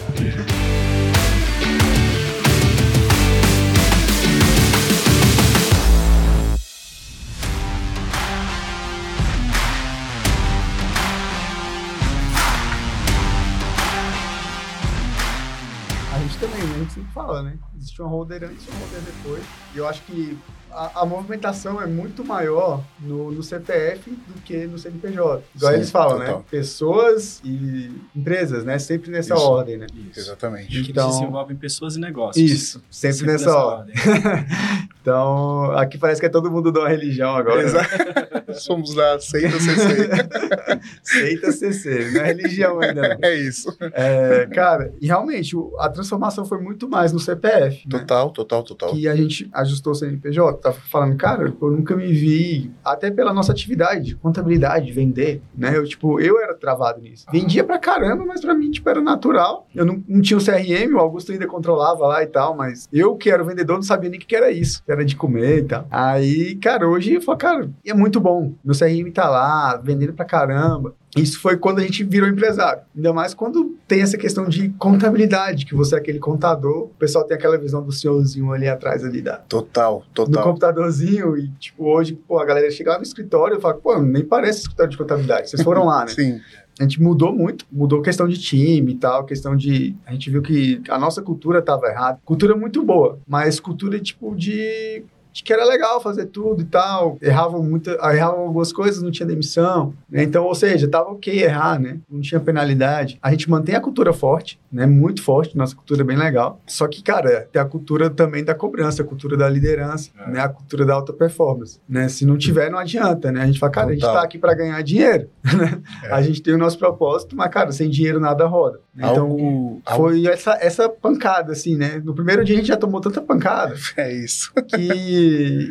fala, né? Existe uma holder antes e uma holder depois. E eu acho que a, a movimentação é muito maior no, no CPF do que no CNPJ. Igual Sim, eles falam, total. né? Pessoas e empresas, né? Sempre nessa Isso. ordem, né? Isso. Exatamente. Que Então- desenvolvem pessoas e negócios. Isso, sempre, nessa, ordem. Então, aqui parece que é todo mundo uma religião agora. né? Exato. Somos da seita CC. Seita CC, não é religião ainda não. É isso. É, cara, e realmente a transformação foi muito mais no CPF. né? Total, total, total. que a gente ajustou o CNPJ, tava falando, cara, eu nunca me vi, até pela nossa atividade, contabilidade, vender, né? Eu, tipo, eu era travado nisso. Vendia pra caramba, mas pra mim, tipo, era natural. Eu não, não tinha o CRM, o Augusto ainda controlava lá e tal, mas eu que era o vendedor não sabia nem o que era isso, que era de comer e tal. Aí, cara, hoje eu falo, cara, é muito bom. Meu CRM tá lá, vendendo pra caramba. Isso foi quando a gente virou empresário. Ainda mais quando tem essa questão de contabilidade, que você é aquele contador, o pessoal tem aquela visão do senhorzinho ali atrás ali da, Total, no total. computadorzinho e, tipo, hoje, pô, a galera chega lá no escritório e fala, pô, nem parece escritório de contabilidade. Vocês foram lá, né? Sim, A gente mudou muito, mudou questão de time e tal, questão de... A gente viu que a nossa cultura tava errada. Cultura muito boa, mas cultura, tipo, de... De que era legal fazer tudo e tal. Erravam muita, erravam algumas coisas, não tinha demissão. né? Então, ou seja, tava ok errar, né? Não tinha penalidade. A gente mantém a cultura forte, né? Muito forte, nossa cultura é bem legal. Só que, cara, tem a cultura também da cobrança, a cultura da liderança, É. né? A cultura da alta performance, né? Se não tiver, não adianta, né? A gente fala, cara, a gente tá aqui para ganhar dinheiro, né? É. A gente tem o nosso propósito, mas, cara, sem dinheiro nada roda. né? Então, Algo- algo- foi essa, essa pancada, assim, né? No primeiro dia a gente já tomou tanta pancada é isso. que.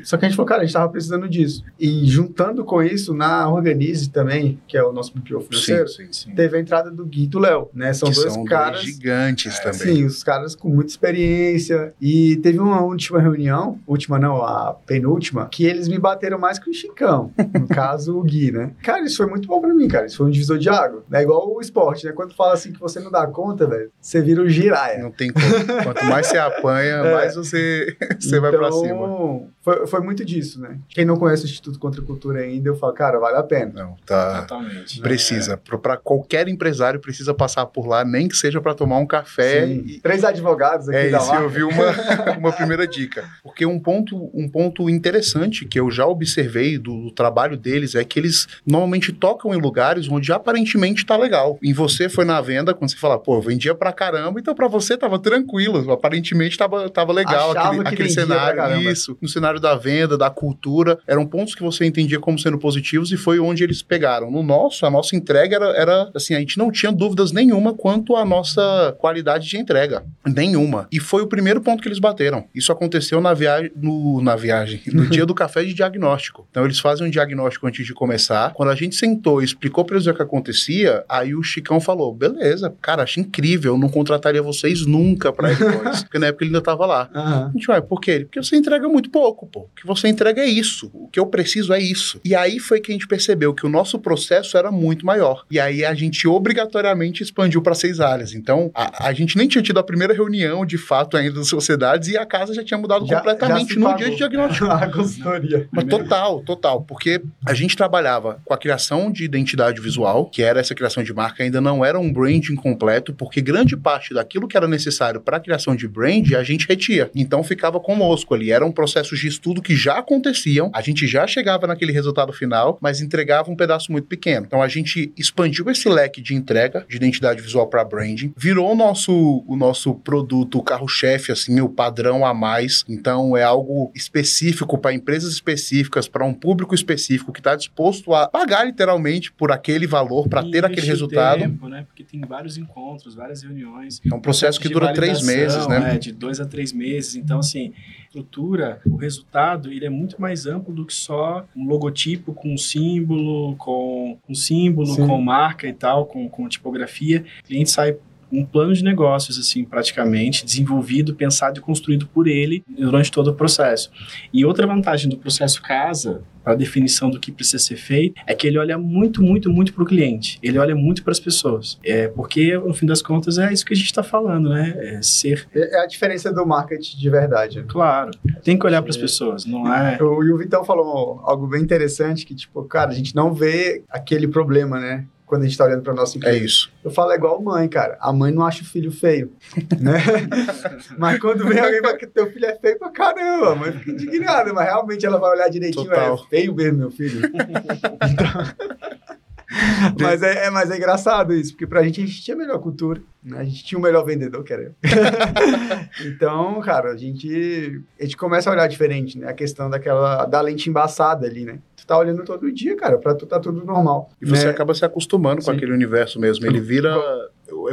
Só que a gente falou, cara, a gente tava precisando disso. E juntando com isso, na Organize também, que é o nosso BPO financeiro, sim, sim. teve a entrada do Gui e do Léo, né? São que dois são caras. dois gigantes É, também. Sim, os caras com muita experiência. E teve uma última reunião, última não, a penúltima, que eles me bateram mais que o Chicão. No caso, o Gui, né? Cara, isso foi muito bom pra mim, cara. Isso foi um divisor de água. É igual o esporte, né? Quando fala assim que você não dá conta, velho, você vira o giraia. Não tem como. Quanto mais você apanha, É. mais você, você vai pra cima. Então, Foi, foi muito disso, né? Quem não conhece o Instituto Contra a Cultura ainda, eu falo, cara, vale a pena. Não, tá. Totalmente. Precisa. Pra- Pra qualquer empresário precisa passar por lá, nem que seja pra tomar um café. Sim. E, Três advogados aqui é da isso, eu vi uma, uma primeira dica. Porque um ponto, um ponto interessante que eu já observei do, do trabalho deles é que eles normalmente tocam em lugares onde aparentemente tá legal. Em você foi na venda, quando você fala, pô, eu vendia pra caramba, então pra você tava tranquilo, aparentemente tava, tava legal Achava aquele, que aquele cenário. Isso, no cenário da venda, da cultura, eram pontos que você entendia como sendo positivos e foi onde eles pegaram. No nosso, a nossa entrega era, era assim, a gente não tinha dúvidas nenhuma quanto à nossa qualidade de entrega. Nenhuma. E foi o primeiro ponto que eles bateram. Isso aconteceu na viagem, no, na viagem, no dia do café de diagnóstico. Então eles fazem um diagnóstico antes de começar. Quando a gente sentou e explicou pra eles o que acontecia, aí o Chicão falou: beleza, cara, acho incrível, eu não contrataria vocês nunca pra. Porque na época ele ainda tava lá. Aham. A gente vai, por quê? Porque você entrega muito pouco. Louco, pô. O que você entrega é isso. O que eu preciso é isso. E aí foi que a gente percebeu que o nosso processo era muito maior. E aí a gente obrigatoriamente expandiu para seis áreas. Então, a, a, gente nem tinha tido a primeira reunião, de fato, ainda das sociedades e a casa já tinha mudado já, completamente já no dia de diagnóstico. a consultoria. Mas total, total. Porque a gente trabalhava com a criação de identidade visual, que era essa criação de marca, ainda não era um branding completo, porque grande parte daquilo que era necessário para a criação de brand a gente retia. Então ficava conosco ali. Eram processos de estudo que já aconteciam, a gente já chegava naquele resultado final, mas entregava um pedaço muito pequeno. Então a gente expandiu esse leque de entrega de identidade visual para branding, virou o nosso, o nosso produto, o carro-chefe, assim, o padrão a mais. Então é algo específico para empresas específicas, para um público específico que está disposto a pagar literalmente por aquele valor para ter aquele resultado. Tempo, né? Porque tem vários encontros, várias reuniões. É um processo que dura três meses, né? É, de dois a três meses. Então, assim, estrutura, o resultado, ele é muito mais amplo do que só um logotipo com um símbolo, com um símbolo, Sim. com marca e tal, com, com tipografia. O cliente sai um plano de negócios, assim, praticamente, desenvolvido, pensado e construído por ele durante todo o processo. E outra vantagem do processo casa, para a definição do que precisa ser feito, é que ele olha muito, muito, muito para o cliente. Ele olha muito para as pessoas. É, porque, no fim das contas, é isso que a gente está falando, né? É ser... É, é a diferença do marketing de verdade. Claro. Tem que olhar para as pessoas, não é... E o Vitão falou algo bem interessante, que, tipo, cara, a gente não vê aquele problema, né? Quando a gente tá olhando para nossa empresa. É isso. Eu falo é igual mãe, cara. A mãe não acha o filho feio, né? mas quando vem alguém que teu filho é feio pra caramba, a mãe fica indignada, mas realmente ela vai olhar direitinho, é feio mesmo, meu filho. então... mas, é, é, mas é engraçado isso, porque pra gente a gente tinha a melhor cultura, né? A gente tinha o melhor vendedor, que era eu. então, cara, a gente, a gente começa a olhar diferente, né? A questão daquela, da lente embaçada ali, né? Tá olhando todo dia, cara, pra tu tá tudo normal. E você né? acaba se acostumando Sim. com aquele universo mesmo. Ele vira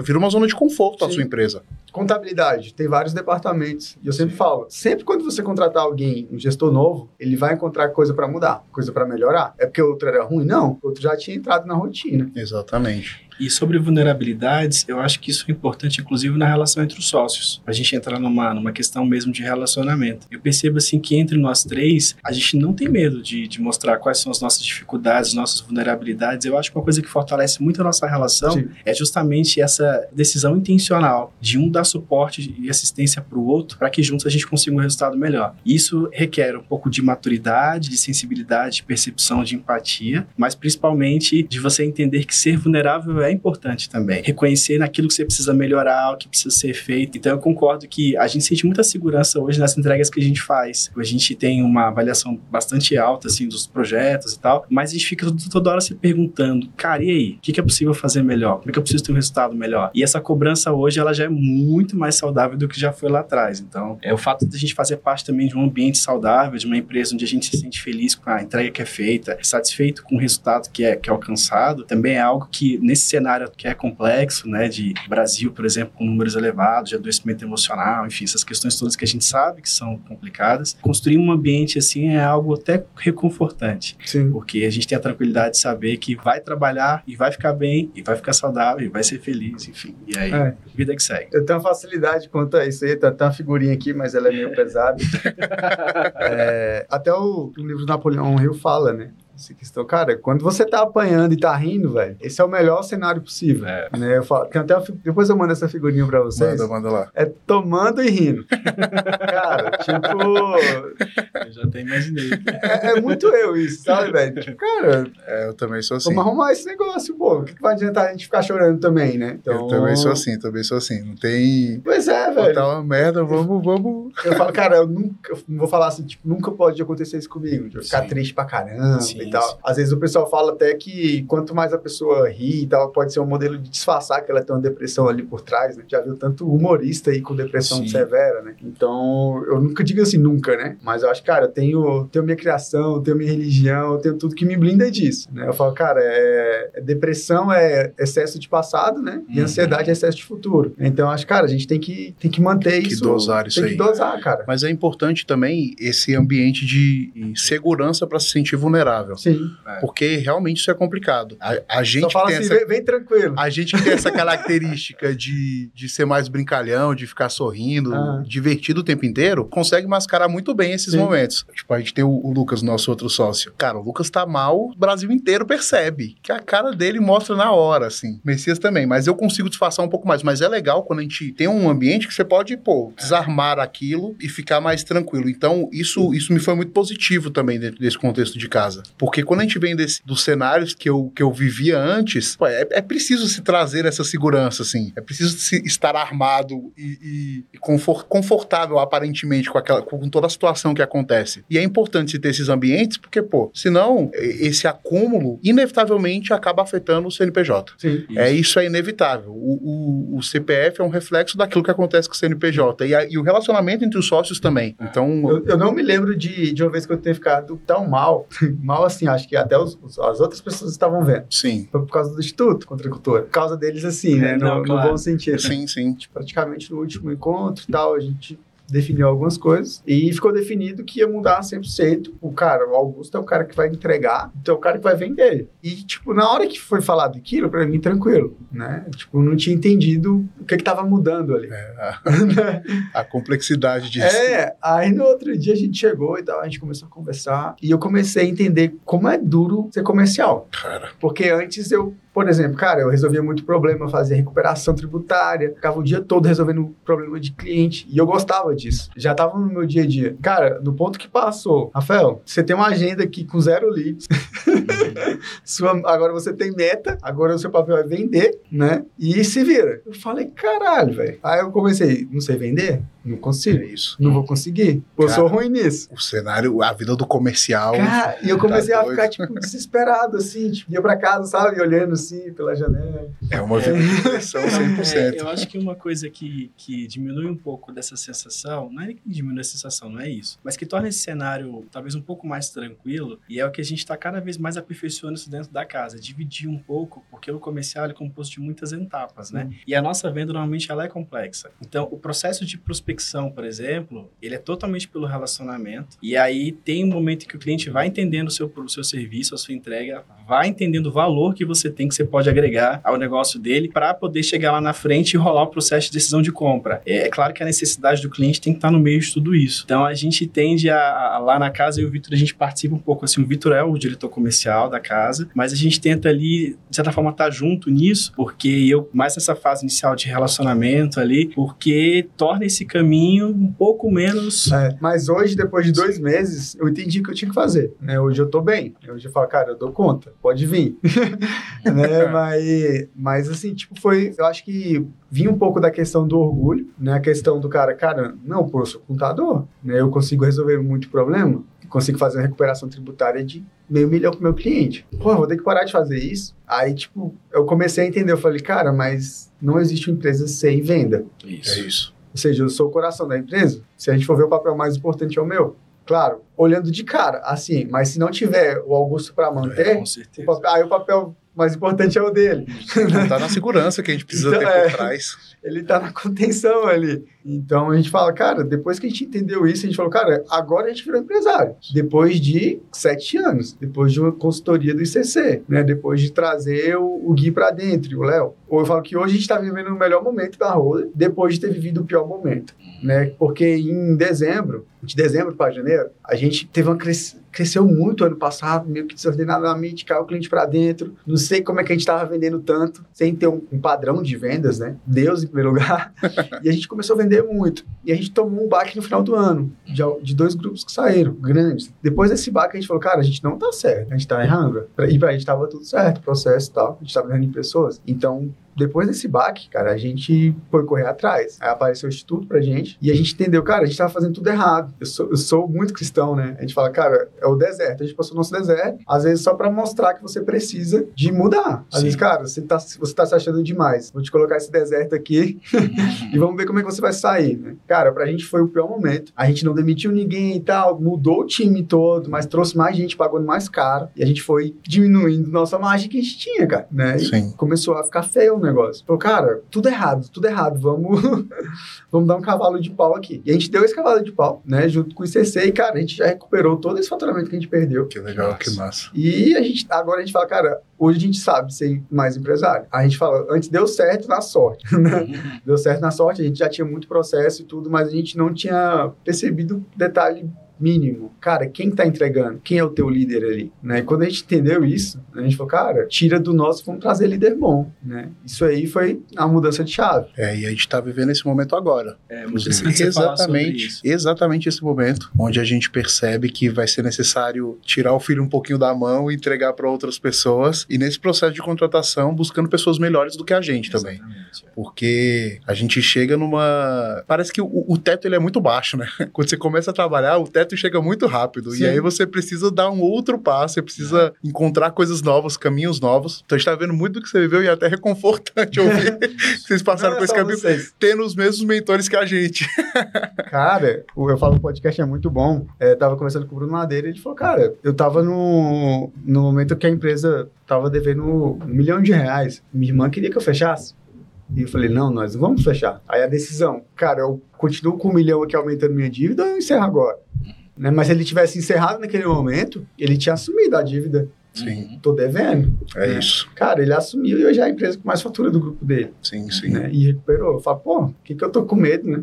vira uma zona de conforto Sim. a sua empresa. Contabilidade, tem vários departamentos. E eu sempre Sim. falo, sempre quando você contratar alguém, um gestor novo, ele vai encontrar coisa para mudar, coisa para melhorar. É porque o outro era ruim? Não, o outro já tinha entrado na rotina. Exatamente. E sobre vulnerabilidades, eu acho que isso é importante, inclusive, na relação entre os sócios. A gente entrar numa, numa questão mesmo de relacionamento. Eu percebo, assim, que entre nós três, a gente não tem medo de, de mostrar quais são as nossas dificuldades, nossas vulnerabilidades. Eu acho que uma coisa que fortalece muito a nossa relação Sim. é justamente essa decisão intencional de um dar suporte e assistência para o outro, para que juntos a gente consiga um resultado melhor. Isso requer um pouco de maturidade, de sensibilidade, de percepção, de empatia, mas principalmente de você entender que ser vulnerável é importante também. Reconhecer naquilo que você precisa melhorar, o que precisa ser feito. Então eu concordo que a gente sente muita segurança hoje nas entregas que a gente faz. A gente tem uma avaliação bastante alta assim dos projetos e tal, mas a gente fica toda hora se perguntando, cara, e aí? O que é possível fazer melhor? Como é que eu preciso ter um resultado melhor? E essa cobrança hoje ela já é muito mais saudável do que já foi lá atrás. Então, é o fato de a gente fazer parte também de um ambiente saudável, de uma empresa onde a gente se sente feliz com a entrega que é feita, satisfeito com o resultado que é, que é alcançado, também é algo que nesse cenário que é complexo, né, de Brasil, por exemplo, com números elevados de adoecimento emocional, enfim, essas questões todas que a gente sabe que são complicadas, construir um ambiente assim é algo até reconfortante. Sim. Porque a gente tem a tranquilidade de saber que vai trabalhar e vai ficar bem, e vai ficar saudável, e vai ser feliz, enfim. E aí, é. vida que segue. Eu tenho facilidade quanto a isso aí, tá, tá uma figurinha aqui, mas ela é meio pesada. é, até o, o livro do Napoleão Hill fala, né? Questão, cara, quando você tá apanhando e tá rindo, velho, esse é o melhor cenário possível. É. Né? Eu falo, tem até depois eu mando essa figurinha pra vocês. Manda, manda lá. É tomando e rindo. cara, tipo. Eu já até imaginei. É, é muito eu isso, sabe, velho? Tipo, cara. É, eu também sou assim. Vamos arrumar esse negócio, pô. O que, que vai adiantar a gente ficar chorando também, né? Então... Eu também sou assim, também sou assim. Não tem. Pois é, velho. Tá uma merda, vamos, vamos. Eu falo, cara, eu nunca. Eu vou falar assim, tipo, nunca pode acontecer isso comigo. De eu ficar sim. triste pra caramba sim, e tal. Às vezes o pessoal fala até que quanto mais a pessoa ri e tal, pode ser um modelo de disfarçar que ela tem uma depressão ali por trás, né? Já viu tanto humorista aí com depressão Sim. severa, né? Então, eu nunca digo assim nunca, né? Mas eu acho, cara, eu tenho, tenho minha criação, tenho minha religião, eu tenho tudo que me blinda disso, né? Eu falo, cara, é, é depressão é excesso de passado, né? E uhum. ansiedade é excesso de futuro. Então, eu acho, cara, a gente tem que, tem que manter tem que isso. dosar isso tem aí. Tem que dosar, cara. Mas é importante também esse ambiente de segurança para se sentir vulnerável. Sim. Porque realmente isso é complicado. A, a gente Só fala tem assim, essa... vem, vem tranquilo. A gente que tem essa característica de, de ser mais brincalhão, de ficar sorrindo, Ah. divertido o tempo inteiro, consegue mascarar muito bem esses Sim. momentos. Tipo, a gente tem o, o Lucas, nosso outro sócio. Cara, o Lucas tá mal, o Brasil inteiro percebe. Que a cara dele mostra na hora, assim. Messias também, mas eu consigo disfarçar um pouco mais. Mas é legal quando a gente tem um ambiente que você pode, pô, desarmar aquilo e ficar mais tranquilo. Então, isso, isso me foi muito positivo também dentro desse contexto de casa. Porque quando a gente vem desse, dos cenários que eu, que eu vivia antes, pô, é, é preciso se trazer essa segurança, assim. É preciso se estar armado e, e- e confor- confortável, aparentemente, com, aquela, com toda a situação que acontece. E é importante se ter esses ambientes, porque, pô, senão esse acúmulo, inevitavelmente, acaba afetando o CNPJ. Sim. É, isso é inevitável. O, o- o CPF é um reflexo daquilo que acontece com o CNPJ. E, a- e o relacionamento entre os sócios também. Então, Eu, eu não me lembro de, de uma vez que eu tenha ficado tão mal. mal assim, acho que até os- os- as outras pessoas estavam vendo. sim. Foi por causa do Instituto contra a Cultura. Por causa deles, assim, né? É, no, não, no claro. bom sentido. Sim, sim. Tipo, praticamente no último encontro e tal, a gente definiu algumas coisas e ficou definido que ia mudar 100%. O cara, o Augusto é o cara que vai entregar, então é o cara que vai vender. E, tipo, na hora que foi falado aquilo, pra mim, tranquilo, né? Tipo, não tinha entendido o que que tava mudando ali. É, a, a complexidade disso. É, aí no outro dia a gente chegou e tal, a gente começou a conversar e eu comecei a entender como é duro ser comercial. Cara, Porque antes eu, por exemplo, cara, eu resolvia muito problema, fazia recuperação tributária, ficava o dia todo resolvendo problema de cliente e eu gostava disso. Já tava no meu dia a dia. Cara, no ponto que passou, Rafael, você tem uma agenda aqui com zero leads. Sua- agora você tem meta, agora o seu papel é vender, né? E se vira. Eu falei, caralho, velho. Aí eu comecei, não sei vender? Não é consigo. isso. Não vou conseguir. Eu Cara, sou ruim nisso. O cenário, a vida do comercial. Cara, e eu comecei tá a ficar, tipo, desesperado, assim, tipo, ia pra casa, sabe, olhando assim pela janela. É uma vida de pressão 100%. É, eu acho que uma coisa que, que diminui um pouco dessa sensação, não é que diminui a sensação, não é isso, mas que torna esse cenário talvez um pouco mais tranquilo, e é o que a gente está cada vez mais aperfeiçoando isso dentro da casa, dividir um pouco, porque o comercial é composto de muitas etapas, né? E a nossa venda normalmente ela é complexa. Então, o processo de prospecção, por exemplo, ele é totalmente pelo relacionamento, e aí tem um momento que o cliente vai entendendo o seu, o seu serviço, a sua entrega, vai entendendo o valor que você tem, que você pode agregar ao negócio dele, para poder chegar lá na frente e rolar o processo de decisão de compra. É, é claro que a necessidade do cliente tem que estar no meio de tudo isso. Então, a gente tende a, a- lá na casa, e o Vitor, a gente participa um pouco, assim, o Vitor é o diretor comercial da casa, mas a gente tenta ali, de certa forma, estar junto nisso, porque eu, mais nessa fase inicial de relacionamento ali, porque torna esse caminho um pouco menos... É, mas hoje, depois de dois meses, eu entendi o que eu tinha que fazer. Né? Hoje eu tô bem. Hoje eu falo, cara, eu dou conta, pode vir. né? mas, mas assim, tipo, foi. Eu acho que vinha um pouco da questão do orgulho, né? A questão do cara, cara, não, pô, eu sou contador, né? Eu consigo resolver muito problema, consigo fazer uma recuperação tributária de meio milhão pro meu cliente. Pô, eu vou ter que parar de fazer isso. Aí, tipo, eu comecei a entender, eu falei, cara, mas não existe uma empresa sem venda. É isso. Ou seja, eu sou o coração da empresa. Se a gente for ver o papel mais importante é o meu. Claro, olhando de cara, assim, mas se não tiver o Augusto para manter, Com o papel- aí o papel mais importante é o dele. Não tá na segurança que a gente precisa Então, ter é. por trás. Ele tá na contenção ali. Então a gente fala, cara, depois que a gente entendeu isso, a gente falou, cara, agora a gente virou empresário. Depois de sete anos, depois de uma consultoria do ICC, né? Depois de trazer o, o Gui para dentro, o Léo. Ou eu falo que hoje a gente tá vivendo o melhor momento da Roda, depois de ter vivido o pior momento, né? Porque em dezembro, de dezembro para janeiro, a gente teve uma cres... cresceu muito ano passado, meio que desordenadamente, caiu o cliente para dentro. Não sei como é que a gente tava vendendo tanto, sem ter um, um padrão de vendas, né? Deus em primeiro lugar. e a gente começou a vender muito. E a gente tomou um baque no final do ano, de, de dois grupos que saíram, grandes. Depois desse baque, a gente falou, cara, a gente não tá certo, a gente tá errando. E pra gente tava tudo certo, processo e tal, a gente tava errando em pessoas. Então, depois desse baque, cara, a gente foi correr atrás. Aí apareceu o Instituto pra gente e a gente entendeu, cara, a gente tava fazendo tudo errado. Eu sou, eu sou muito cristão, né? A gente fala, cara, é o deserto. A gente passou o nosso deserto, às vezes só pra mostrar que você precisa de mudar. Às Sim. vezes, cara, você tá, você tá se achando demais. Vou te colocar esse deserto aqui e vamos ver como é que você vai sair, né? Cara, pra gente foi o pior momento. A gente não demitiu ninguém e tal, mudou o time todo, mas trouxe mais gente pagando mais caro. E a gente foi diminuindo nossa margem que a gente tinha, cara, né? E Sim. começou a ficar feio o negócio. Falou, cara, tudo errado, tudo errado, vamos, vamos dar um cavalo de pau aqui. E a gente deu esse cavalo de pau, né, junto com o ICC, e, cara, a gente já recuperou todo esse faturamento que a gente perdeu. Que legal, que massa. E a gente, agora a gente fala, cara, hoje a gente sabe ser mais empresário. A gente fala, antes deu certo na sorte, né? deu certo na sorte, a gente já tinha muito processo e tudo, mas a gente não tinha percebido detalhe mínimo. Cara, quem tá entregando? Quem é o teu líder ali? Né? E quando a gente entendeu isso, a gente falou, cara, tira do nosso, vamos trazer líder bom, né? Isso aí foi a mudança de chave. É, e a gente tá vivendo esse momento agora. É, muito Exatamente, isso. exatamente esse momento, onde a gente percebe que vai ser necessário tirar o filho um pouquinho da mão e entregar para outras pessoas. E nesse processo de contratação, buscando pessoas melhores do que a gente também. Exatamente, é. Porque a gente chega numa. Parece que o, o teto ele é muito baixo, né? Quando você começa a trabalhar, o teto chega muito rápido. Sim. E aí você precisa dar um outro passo, você precisa encontrar coisas novas, caminhos novos. Então a gente tá vendo muito do que você viveu e é até reconfortante ouvir que vocês passaram Não é por esse caminho vocês. tendo os mesmos mentores que a gente. Cara, o Eu Falo podcast é muito bom. É, tava conversando com o Bruno Madeira e ele falou, cara, eu tava no, no momento que a empresa tava devendo um milhão de reais. Minha irmã queria que eu fechasse. E eu falei, não, nós não vamos fechar. Aí a decisão, cara, eu continuo com um milhão aqui aumentando minha dívida ou eu encerro agora? Né? Mas se ele tivesse encerrado naquele momento, ele tinha assumido a dívida. Sim. Tô devendo. É É. isso. Cara, ele assumiu e hoje é a empresa com mais fatura do grupo dele. Sim, sim. Né? E recuperou. Eu falo, pô, o que, que eu tô com medo, né?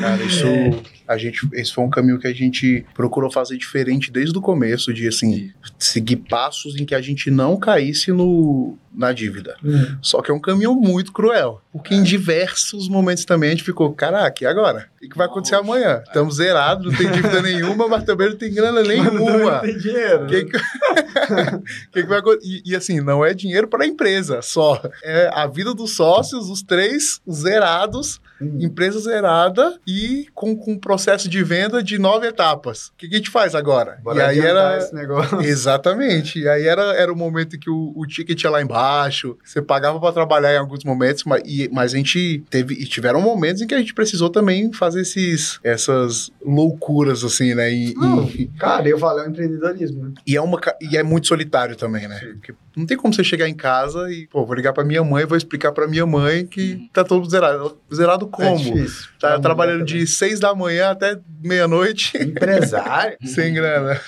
Cara, isso, É. a gente, esse foi um caminho que a gente procurou fazer diferente desde o começo, de assim, seguir passos em que a gente não caísse no, na dívida. Só que é um caminho muito cruel, porque em diversos momentos também a gente ficou, caraca, e agora? O que vai acontecer Nossa. amanhã? Estamos zerados, não tem dívida nenhuma, mas também não tem grana nenhuma. Não tem dinheiro. Que, que... que vai acontecer? E, assim, não é dinheiro para a empresa só. É a vida dos sócios, os três zerados, Hum. empresa zerada e com, com processo de venda de nove etapas. O que, que a gente faz agora? Bora e aí era. esse negócio. Exatamente. E aí era, era o momento em que o, o ticket ia lá embaixo, você pagava para trabalhar em alguns momentos, mas, e- mas a gente teve. E tiveram momentos em que a gente precisou também fazer esses, essas loucuras, assim, né? E, Não, e- Cara, eu é o empreendedorismo, né? e é, uma, e é muito solitário também, né? Porque não tem como você chegar em casa e, pô, vou ligar pra minha mãe, vou explicar pra minha mãe que tá todo zerado. Zerado É como? difícil. tá Pra trabalhando de seis da manhã até meia-noite. Empresário? sem grana.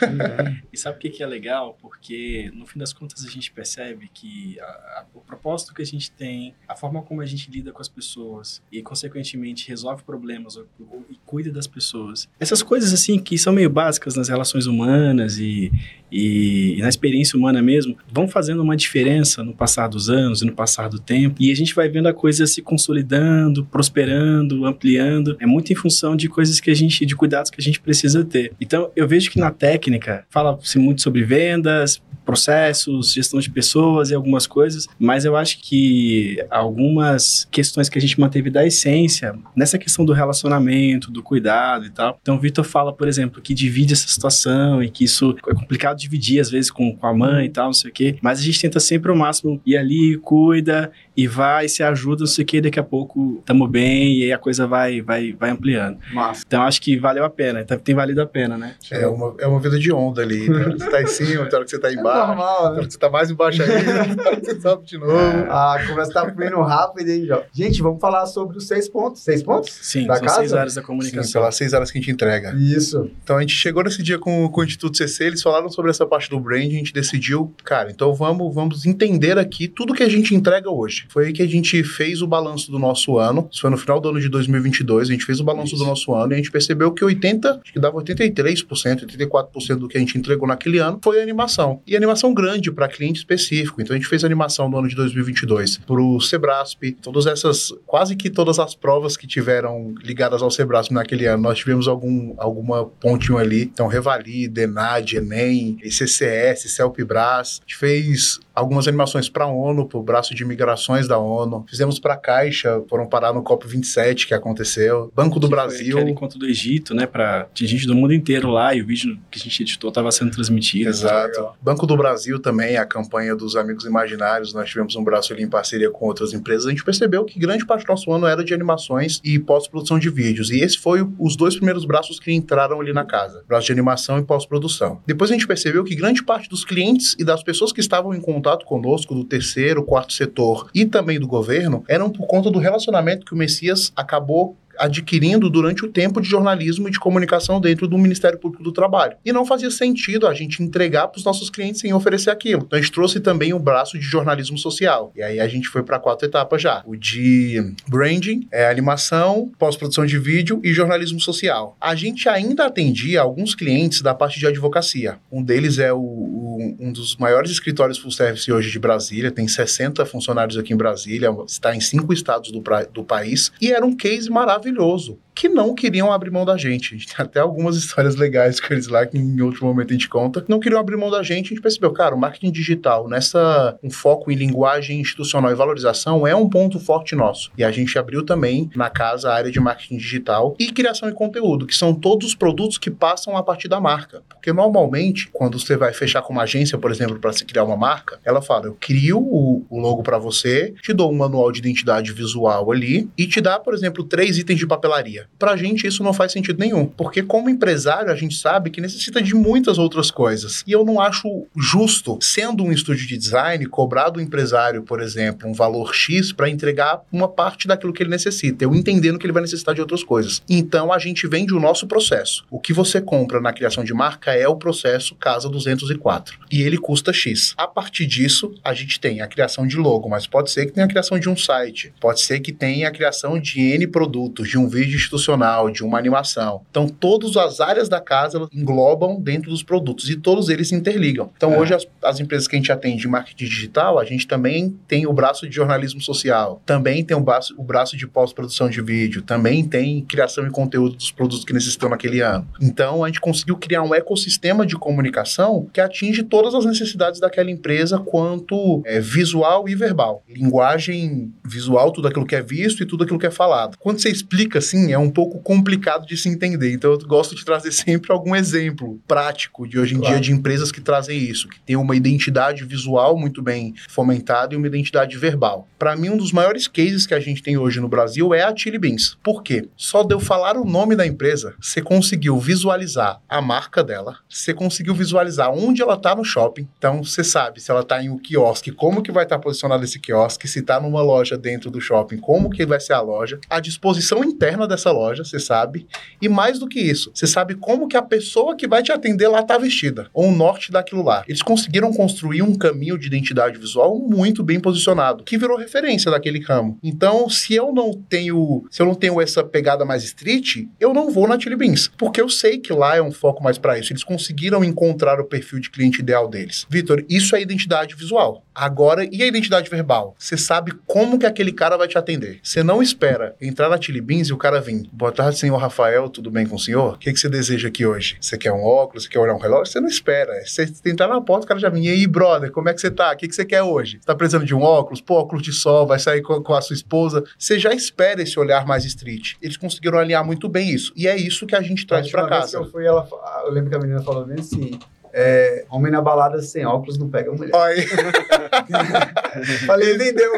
E sabe o que, que é legal? Porque, no fim das contas, a gente percebe que a- a- o propósito que a gente tem, a forma como a gente lida com as pessoas e, consequentemente, resolve problemas ou, ou- e cuida das pessoas. Essas coisas, assim, que são meio básicas nas relações humanas e, e, e na experiência humana mesmo, vão fazendo uma diferença no passar dos anos e no passar do tempo. E a gente vai vendo a coisa se consolidando, prosperando, ampliando. É muito em função de coisas que a gente, de cuidados que a gente precisa ter. Então, eu vejo que na técnica fala-se muito sobre vendas, processos, gestão de pessoas e algumas coisas, mas eu acho que algumas questões que a gente manteve da essência, nessa questão do relacionamento, do cuidado e tal. Então, o Vitor fala, por exemplo, que divide essa situação e que isso é complicado dividir, às vezes, com, com a mãe e tal, não sei o quê, mas a gente tenta sempre ao máximo ir ali, cuida e vai, se ajuda, não sei o quê, daqui a pouco tamo bem e aí a coisa vai, vai, vai ampliando. Massa. Então, acho que valeu a pena, tá- tem valido a pena, né? É uma, é uma vida de onda ali. Tem hora que você tá em cima, tem hora que você tá embaixo, normal, né? que você tá mais embaixo que você sobe de novo. A conversa tá fluindo rápido, hein, Jó? Gente, vamos falar sobre os seis pontos. Seis pontos? Sim, Da são casa? seis áreas da Sim, comunicação. pelas seis horas que a gente entrega. Isso. Então a gente chegou nesse dia com, com o Instituto CC, eles falaram sobre essa parte do brand, a gente decidiu, cara, então vamos, vamos entender aqui tudo que a gente entrega hoje. Foi aí que a gente fez o balanço do nosso ano, isso foi no final do ano de 2022, a gente fez o balanço Isso. do nosso ano e a gente percebeu que 80, acho que dava 83%, 84% do que a gente entregou naquele ano foi animação. E animação grande para cliente específico. Então a gente fez animação no ano de 2022 para o Sebrasp, todas essas, quase que todas as provas que tiveram ligadas ao Sebrasp naquele ano, nós tivemos algum, alguma pontinho ali. Então Revali, Denad, Enem, ICCS, Celpibras. A gente fez algumas animações para a ONU, para o braço de migrações da ONU. Fizemos para a Caixa, foram parar no COP27 que aconteceu. Banco do Que foi Brasil. Aquele encontro do Egito, né? Pra, tinha gente do mundo inteiro lá e o vídeo que a gente editou estava sendo transmitido. Exato. Banco do Brasil também, a campanha dos Amigos Imaginários, nós tivemos um braço ali em parceria com outras empresas, a gente percebeu que grande parte do nosso ano era de animações e pós-produção de vídeos. E esse foi os dois primeiros braços que entraram ali na casa, braço de animação e pós-produção. Depois a gente percebeu que grande parte dos clientes e das pessoas que estavam em contato conosco, do terceiro, quarto setor e também do governo, eram por conta do relacionamento que o Messias acabou adquirindo durante o tempo de jornalismo e de comunicação dentro do Ministério Público do Trabalho. E não fazia sentido a gente entregar para os nossos clientes sem oferecer aquilo. Então a gente trouxe também o braço de jornalismo social. E aí a gente foi para quatro etapas já: o de branding, é, animação, pós-produção de vídeo e jornalismo social. A gente ainda atendia alguns clientes da parte de advocacia. Um deles é o, o, um dos maiores escritórios full service hoje de Brasília, tem 60 funcionários aqui em Brasília, está em cinco estados do, do país, e era um case maravilhoso maravilhoso que não queriam abrir mão da gente. A gente tem até algumas histórias legais com eles lá, que em outro momento a gente conta. Não queriam abrir mão da gente, a gente percebeu, cara, o marketing digital, nessa um foco em linguagem institucional e valorização, é um ponto forte nosso. E a gente abriu também na casa a área de marketing digital e criação de conteúdo, que são todos os produtos que passam a partir da marca. Porque normalmente, quando você vai fechar com uma agência, por exemplo, para se criar uma marca, ela fala: eu crio o, o logo para você, te dou um manual de identidade visual ali e te dá, por exemplo, três itens de papelaria. Para a gente, isso não faz sentido nenhum, porque como empresário, a gente sabe que necessita de muitas outras coisas. E eu não acho justo, sendo um estúdio de design, cobrar do empresário, por exemplo, um valor X para entregar uma parte daquilo que ele necessita, eu entendendo que ele vai necessitar de outras coisas. Então, a gente vende o nosso processo. O que você compra na criação de marca é o processo Casa 204. E ele custa X. A partir disso, a gente tem a criação de logo, mas pode ser que tenha a criação de um site, pode ser que tenha a criação de N produtos, de um vídeo institucional, de uma animação. Então, todas as áreas da casa englobam dentro dos produtos e todos eles se interligam. Então, é. hoje, as, as, empresas que a gente atende de marketing digital, a gente também tem o braço de jornalismo social, também tem o braço, o braço de pós-produção de vídeo, também tem criação e conteúdo dos produtos que necessitam naquele ano. Então, a gente conseguiu criar um ecossistema de comunicação que atinge todas as necessidades daquela empresa quanto é, visual e verbal. Linguagem visual, tudo aquilo que é visto e tudo aquilo que é falado. Quando você explica assim, é um pouco complicado de se entender. Então eu gosto de trazer sempre algum exemplo prático de hoje em claro. dia de empresas que trazem isso, que tem uma identidade visual muito bem fomentada e uma identidade verbal. Para mim, um dos maiores cases que a gente tem hoje no Brasil é a Chili Beans. Por quê? Só de eu falar o nome da empresa, você conseguiu visualizar a marca dela, você conseguiu visualizar onde ela está no shopping. Então você sabe se ela está em um quiosque, como que vai estar tá posicionado esse quiosque, se está numa loja dentro do shopping, como que vai ser a loja, a disposição interna dessa loja, você sabe. E mais do que isso, você sabe como que a pessoa que vai te atender lá tá vestida, ou o norte daquilo lá. Eles conseguiram construir um caminho de identidade visual muito bem posicionado, que virou referência daquele ramo. Então, se eu não tenho, se eu não tenho essa pegada mais street, eu não vou na Chili Beans, porque eu sei que lá é um foco mais para isso. Eles conseguiram encontrar o perfil de cliente ideal deles. Vitor, isso é identidade visual. Agora, e a identidade verbal? Você sabe como que aquele cara vai te atender. Você não espera entrar na Chili Beans e o cara vir. Boa tarde, senhor Rafael, tudo bem com o senhor? O que, que você deseja aqui hoje? Você quer um óculos? Você quer olhar um relógio? Você não espera. Você entrar na porta, o cara já vem. E aí, brother, como é que você tá? O que, que você quer hoje? Tá precisando de um óculos? Pô, óculos de sol, vai sair com, com a sua esposa. Você já espera esse olhar mais street. Eles conseguiram alinhar muito bem isso. E é isso que a gente traz para casa. eu fui, ela, eu lembro que a menina falou bem assim é, homem na balada sem óculos não pega mulher. Aí. Falei, entendeu?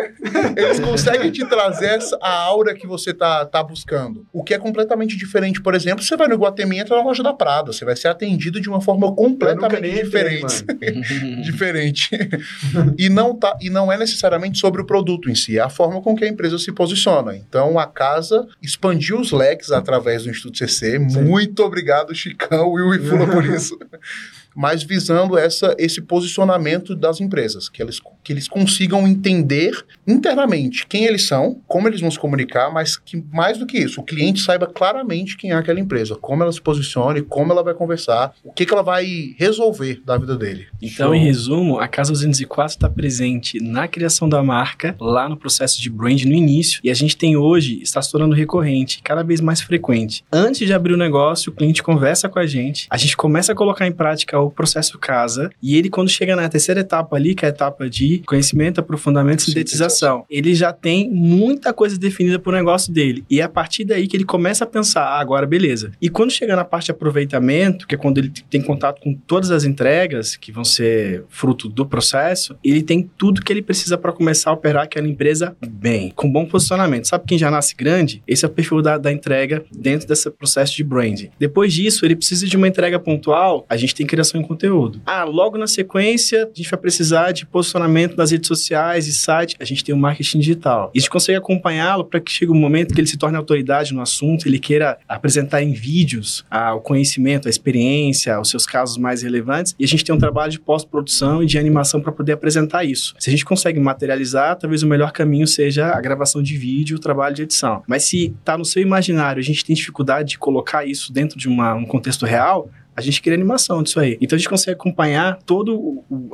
Eles conseguem te trazer essa, a aura que você tá, tá buscando. O que é completamente diferente. Por exemplo, você vai no Guatemi e entra na loja da Prada. Você vai ser atendido de uma forma completamente diferente. diferente. e, não tá, e não é necessariamente sobre o produto em si, é a forma com que a empresa se posiciona. Então, a casa expandiu os leques através do Instituto CC. Sim. Muito obrigado, Chicão e o Ifula, por isso mas visando essa, esse posicionamento das empresas, que eles, que eles consigam entender internamente quem eles são, como eles vão se comunicar, mas que mais do que isso, o cliente saiba claramente quem é aquela empresa, como ela se posicione, como ela vai conversar, o que, que ela vai resolver da vida dele. Então, Show. em resumo, a Casa 204 está presente na criação da marca, lá no processo de brand no início, e a gente tem hoje, está se tornando recorrente, cada vez mais frequente. Antes de abrir o negócio, o cliente conversa com a gente, a gente começa a colocar em prática o processo casa. E ele, quando chega na terceira etapa ali, que é a etapa de conhecimento, aprofundamento e sintetização, ele já tem muita coisa definida para o negócio dele. E é a partir daí que ele começa a pensar, ah, agora beleza. E quando chega na parte de aproveitamento, que é quando ele tem contato com todas as entregas que vão ser fruto do processo, ele tem tudo que ele precisa para começar a operar aquela empresa bem, com bom posicionamento. Sabe quem já nasce grande? Esse é o perfil da, da entrega dentro desse processo de branding. Depois disso, ele precisa de uma entrega pontual, a gente tem criação em conteúdo. Ah, logo na sequência, a gente vai precisar de posicionamento nas redes sociais e site, a gente tem o marketing digital. E a gente consegue acompanhá-lo para que chegue um momento que ele se torne autoridade no assunto, ele queira apresentar em vídeos ah, o conhecimento, a experiência, os seus casos mais relevantes, e a gente tem um trabalho de pós-produção e de animação para poder apresentar isso. Se a gente consegue materializar, talvez o melhor caminho seja a gravação de vídeo, o trabalho de edição. Mas se está no seu imaginário, a gente tem dificuldade de colocar isso dentro de uma, um contexto real, a gente cria animação disso aí. Então a gente consegue acompanhar toda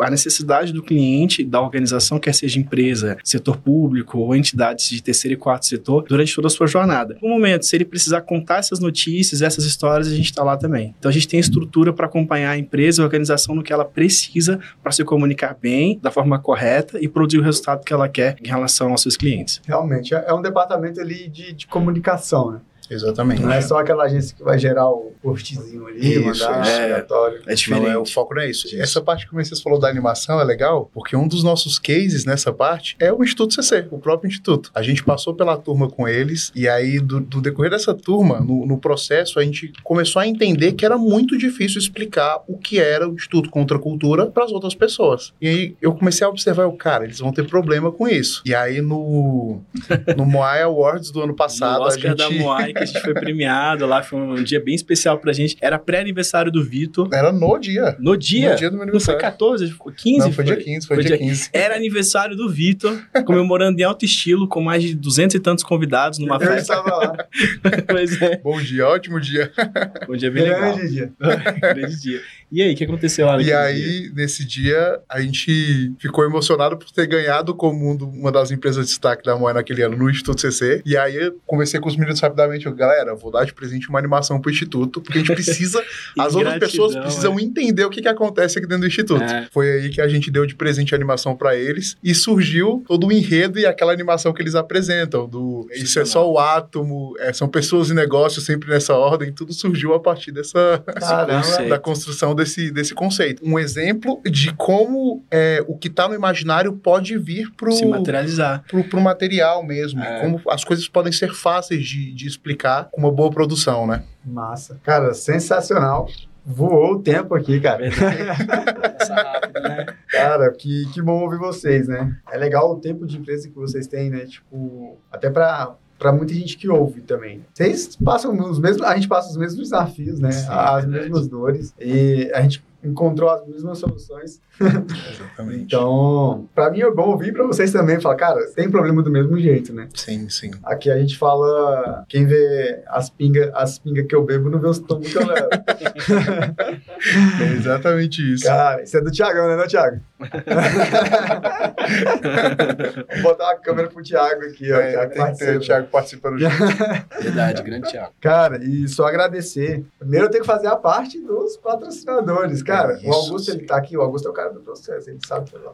a necessidade do cliente, da organização, quer seja empresa, setor público ou entidades de terceiro e quarto setor, durante toda a sua jornada. No momento, se ele precisar contar essas notícias, essas histórias, a gente está lá também. Então a gente tem estrutura para acompanhar a empresa, a organização no que ela precisa para se comunicar bem, da forma correta e produzir o resultado que ela quer em relação aos seus clientes. Realmente, é, é um departamento ali de, de comunicação, né? Exatamente. Não é só aquela agência que vai gerar o postzinho ali, Isso, mandar é. aleatório. É diferente. Não, é, o foco não é isso. Essa parte que você falou da animação é legal, porque um dos nossos cases nessa parte é o Instituto CC, o próprio Instituto. A gente passou pela turma com eles, e aí, do, do decorrer dessa turma, no, no processo, a gente começou a entender que era muito difícil explicar o que era o Instituto Contra a Cultura para as outras pessoas. E aí eu comecei a observar, o cara, eles vão ter problema com isso. E aí no, no Moai Awards do ano passado, a gente. da Moai, que a gente foi premiado lá, foi um dia bem especial pra gente. Era pré-aniversário do Vitor. Era no dia. No dia? No dia do meu Não foi aniversário. 14, foi 15? Não, foi, dia 15, foi, dia 15. Era aniversário do Vitor, comemorando em alto estilo, com mais de 200 e tantos convidados numa Eu festa. estava lá. pois é, Bom dia, ótimo dia. um dia bem legal. Grande dia. Grande dia. E aí, o que aconteceu lá E naquele dia? aí, nesse dia, a gente ficou emocionado por ter ganhado como um uma das empresas de destaque da Moé naquele ano no Instituto CC. E aí, eu conversei com os meninos rapidamente. Eu, galera, vou dar de presente uma animação pro Instituto, porque a gente precisa, as outras pessoas precisam entender o que, que acontece aqui dentro do Instituto. É. Foi aí que a gente deu de presente a animação pra eles e surgiu todo o enredo e aquela animação que eles apresentam. Do Isso é só o átomo, é, são pessoas e negócios sempre nessa ordem. Tudo surgiu a partir dessa, Caramba. da construção desse, desse conceito. Um exemplo de como é, o que está no imaginário pode vir pro, Se materializar. pro, pro material mesmo. É. Como as coisas podem ser fáceis de, de explicar com uma boa produção, né? Massa. Cara, sensacional. Voou o tempo aqui, cara. Verdade. Passa rápido, né? Cara, que, que bom ouvir vocês, né? É legal o tempo de empresa que vocês têm, né? Tipo, até pra, pra muita gente que ouve também. Vocês passam os mesmos, a gente passa os mesmos desafios, né? Sim, As verdade. mesmas dores. E a gente encontrou as mesmas soluções. Exatamente. Então, pra mim é bom ouvir pra vocês também. Falar, cara, tem problema do mesmo jeito, né? Sim, sim. Aqui a gente fala, quem vê as pingas as pinga que eu bebo não vê os tombos que eu levo. É exatamente isso. Cara, isso é do Thiagão, né, não, Thiago? Vou botar a câmera pro Thiago aqui, ó. É, Thiago tem que ter o participa. Thiago participando junto. Verdade, grande Thiago. Cara, e só agradecer. Primeiro eu tenho que fazer a parte dos patrocinadores. Cara, O isso, Augusto, sim. ele tá aqui, o Augusto é o cara do processo, ele sabe falar.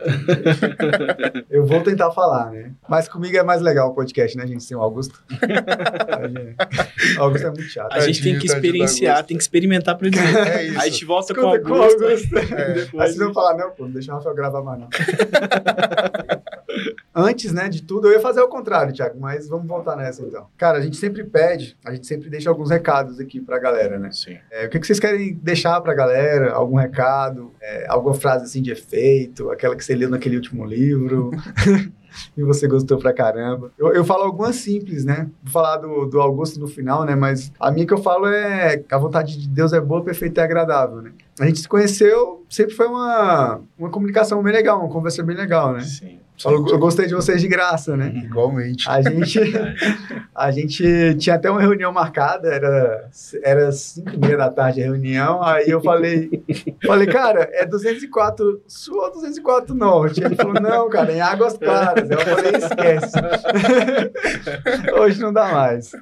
Eu vou tentar falar, né? Mas comigo é mais legal o podcast, né, gente, sem o Augusto. o Augusto é muito chato. A gente tem que experienciar, Augusto. tem que experimentar pra dizer. É isso. Aí a gente volta Escuta com o Augusto. É. Aí vocês vão falar, não, pô, não deixa o Rafael gravar mais, não. Antes, né, de tudo, eu ia fazer o contrário, Thiago, mas vamos voltar nessa então. Cara, a gente sempre pede, a gente sempre deixa alguns recados aqui pra galera, né? Sim. É, o que, que vocês querem deixar pra galera? Algum recado? É, alguma frase assim de efeito? Aquela que você leu naquele último livro? e você gostou pra caramba. Eu, eu falo algumas simples, né? Vou falar do, do Augusto no final, né? Mas a minha que eu falo é que a vontade de Deus é boa, perfeita e agradável, né? A gente se conheceu, sempre foi uma, uma comunicação bem legal, uma conversa bem legal, né? Sim. Falo, eu gostei de vocês de graça, né? Igualmente. A gente, a gente tinha até uma reunião marcada, era, era 5 e meia da tarde a reunião, aí eu falei, falei, cara, é 204 sul ou 204 norte? Ele falou, não, cara, em Águas Claras. Eu falei, esquece. Hoje não dá mais.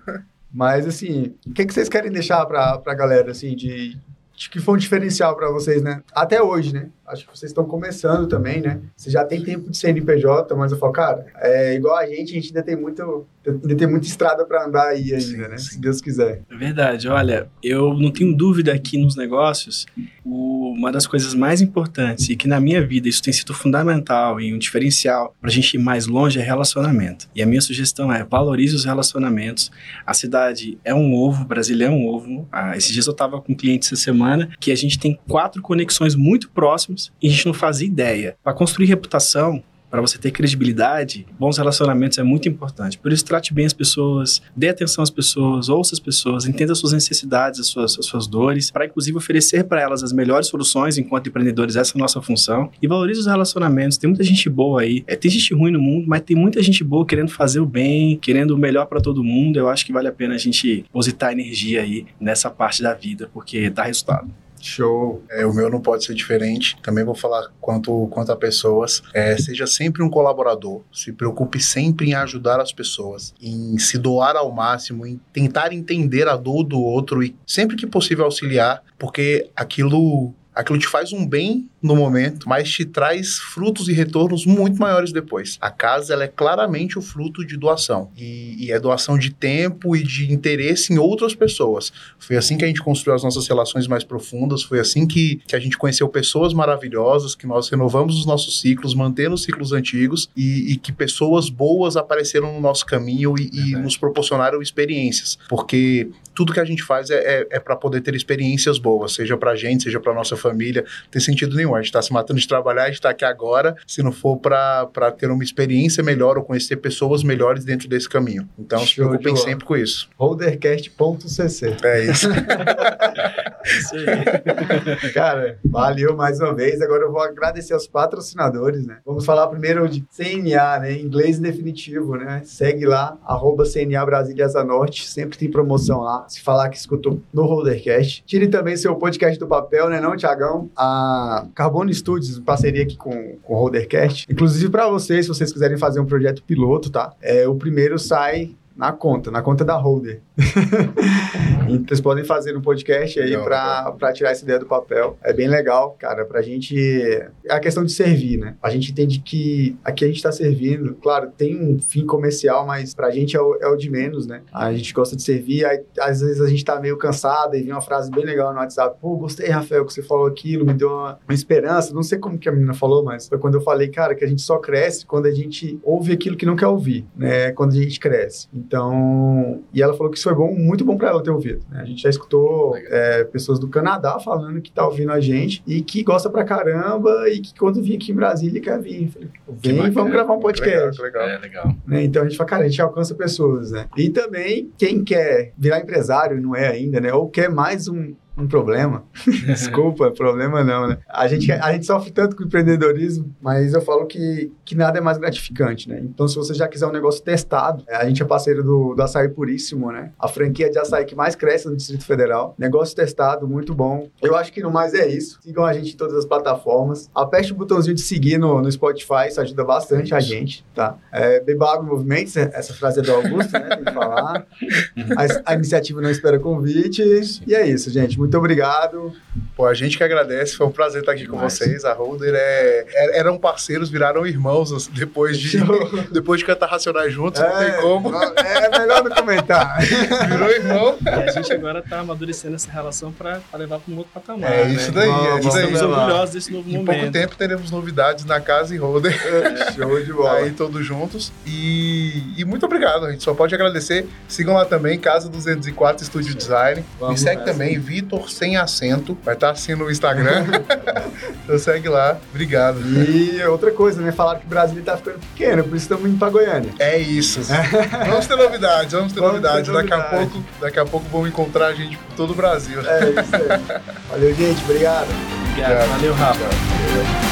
Mas, assim, o que, que vocês querem deixar pra, pra galera, assim, de, acho que foi um diferencial para vocês, né? Até hoje, né? Acho que vocês estão começando também, né? Você já tem tempo de CNPJ, mas eu falo, cara, é igual a gente, a gente ainda tem muito, ainda tem muita estrada para andar aí ainda, sim, né? Sim. Se Deus quiser. É verdade. Olha, eu não tenho dúvida aqui nos negócios, o, uma das coisas mais importantes e que na minha vida isso tem sido fundamental e um diferencial para a gente ir mais longe é relacionamento. E a minha sugestão é valorize os relacionamentos. A cidade é um ovo, Brasília é um ovo. Ah, esses dias eu estava com um cliente essa semana que a gente tem quatro conexões muito próximas e a gente não fazia ideia. Para construir reputação, para você ter credibilidade, bons relacionamentos é muito importante. Por isso, trate bem as pessoas, dê atenção às pessoas, ouça as pessoas, entenda as suas necessidades, as suas, as suas dores, para inclusive oferecer para elas as melhores soluções enquanto empreendedores, essa é a nossa função. E valorize os relacionamentos. Tem muita gente boa aí. É, tem gente ruim no mundo, mas tem muita gente boa querendo fazer o bem, querendo o melhor para todo mundo. Eu acho que vale a pena a gente positar energia aí nessa parte da vida, porque dá resultado. Show. É, o meu não pode ser diferente. Também vou falar quanto, quanto a pessoas. É, seja sempre um colaborador. Se preocupe sempre em ajudar as pessoas, em se doar ao máximo, em tentar entender a dor do outro e sempre que possível auxiliar, porque aquilo aquilo te faz um bem no momento, mas te traz frutos e retornos muito maiores depois. A casa ela é claramente o fruto de doação e, e, é doação de tempo e de interesse em outras pessoas. Foi assim que a gente construiu as nossas relações mais profundas, foi assim que, que a gente conheceu pessoas maravilhosas, que nós renovamos os nossos ciclos, mantendo os ciclos antigos e, e que pessoas boas apareceram no nosso caminho e, e nos proporcionaram experiências, porque tudo que a gente faz é, é, é para poder ter experiências boas, seja para a gente, seja para nossa família, não tem sentido nenhum. A gente está se matando de trabalhar, a gente está aqui agora, se não for para ter uma experiência melhor ou conhecer pessoas melhores dentro desse caminho. Então, Show se preocupem sempre com isso. Holdercast.cc. É isso. isso aí. Cara, valeu mais uma vez. Agora eu vou agradecer aos patrocinadores, né? Vamos falar primeiro de CNA, né? Inglês definitivo, né? Segue lá, arroba CNA Brasília Asa Norte, sempre tem promoção lá. Se falar que escutou no Holdercast. Tire também seu podcast do papel, né, não, Tiagão? A Carbono Studios, parceria aqui com, com o Holdercast. Inclusive para vocês, se vocês quiserem fazer um projeto piloto, tá? É, o primeiro sai na conta, na conta da holder. então, vocês podem fazer um podcast aí para tirar essa ideia do papel. É bem legal, cara, pra gente. É a questão de servir, né? A gente entende que aqui a gente tá servindo, claro, tem um fim comercial, mas pra gente é o, é o de menos, né? A gente gosta de servir, aí, às vezes a gente tá meio cansado e vem uma frase bem legal no WhatsApp. Pô, gostei, Rafael, que você falou aquilo, me deu uma, uma esperança. Não sei como que a menina falou, mas foi quando eu falei, cara, que a gente só cresce quando a gente ouve aquilo que não quer ouvir, né? Quando a gente cresce. Então, e ela falou que isso foi bom, muito bom para ela ter ouvido. Né? A gente já escutou é, pessoas do Canadá falando que tá ouvindo a gente e que gosta pra caramba e que quando vim aqui em Brasília quer vir. Falei, vem, bacana, vamos gravar um podcast. Legal, legal. É, legal. Né? Então a gente fala, cara, a gente alcança pessoas, né? E também quem quer virar empresário e não é ainda, né? Ou quer mais um, um problema. Desculpa, problema não, né? A gente, a gente sofre tanto com empreendedorismo, mas eu falo que, que nada é mais gratificante, né? Então, se você já quiser um negócio testado, é, a gente é parceiro do, do Açaí Puríssimo, né? A franquia de açaí que mais cresce no Distrito Federal. Negócio testado, muito bom. Eu acho que no mais é isso. Sigam a gente em todas as plataformas. Aperte o botãozinho de seguir no, no Spotify, isso ajuda bastante a gente, tá? É, beba água em movimento, essa frase é do Augusto, né? Tem que falar. A, a iniciativa não espera convite. E é isso, gente. Muito obrigado. Pô, a gente que agradece, foi um prazer estar aqui com vocês. A Holder é, é, eram parceiros, viraram irmãos depois de, depois de cantar Racionais juntos, é, não tem como. É melhor não comentar. Virou irmão. E a gente agora está amadurecendo essa relação para levar para um outro patamar. É isso daí, né? é isso daí. Estamos orgulhosos desse novo em momento. Em pouco tempo teremos novidades na casa e Holder. É, show de bola. Aí todos juntos. E, e muito obrigado, a gente só pode agradecer. Sigam lá também, Casa 204 Estúdio Design. Vamos Me segue também, Vitor Vitor sem acento. Vai estar assim no Instagram. então segue lá. Obrigado. E outra coisa, né? Falaram que o Brasil tá ficando pequeno, por isso estamos indo para Goiânia. É isso. vamos ter novidades, vamos ter vamos novidades. Ter daqui, a pouco, daqui a pouco vão encontrar a gente por todo o Brasil. É isso aí. Valeu, gente. Obrigado. Obrigado. Valeu, Rafa. Valeu.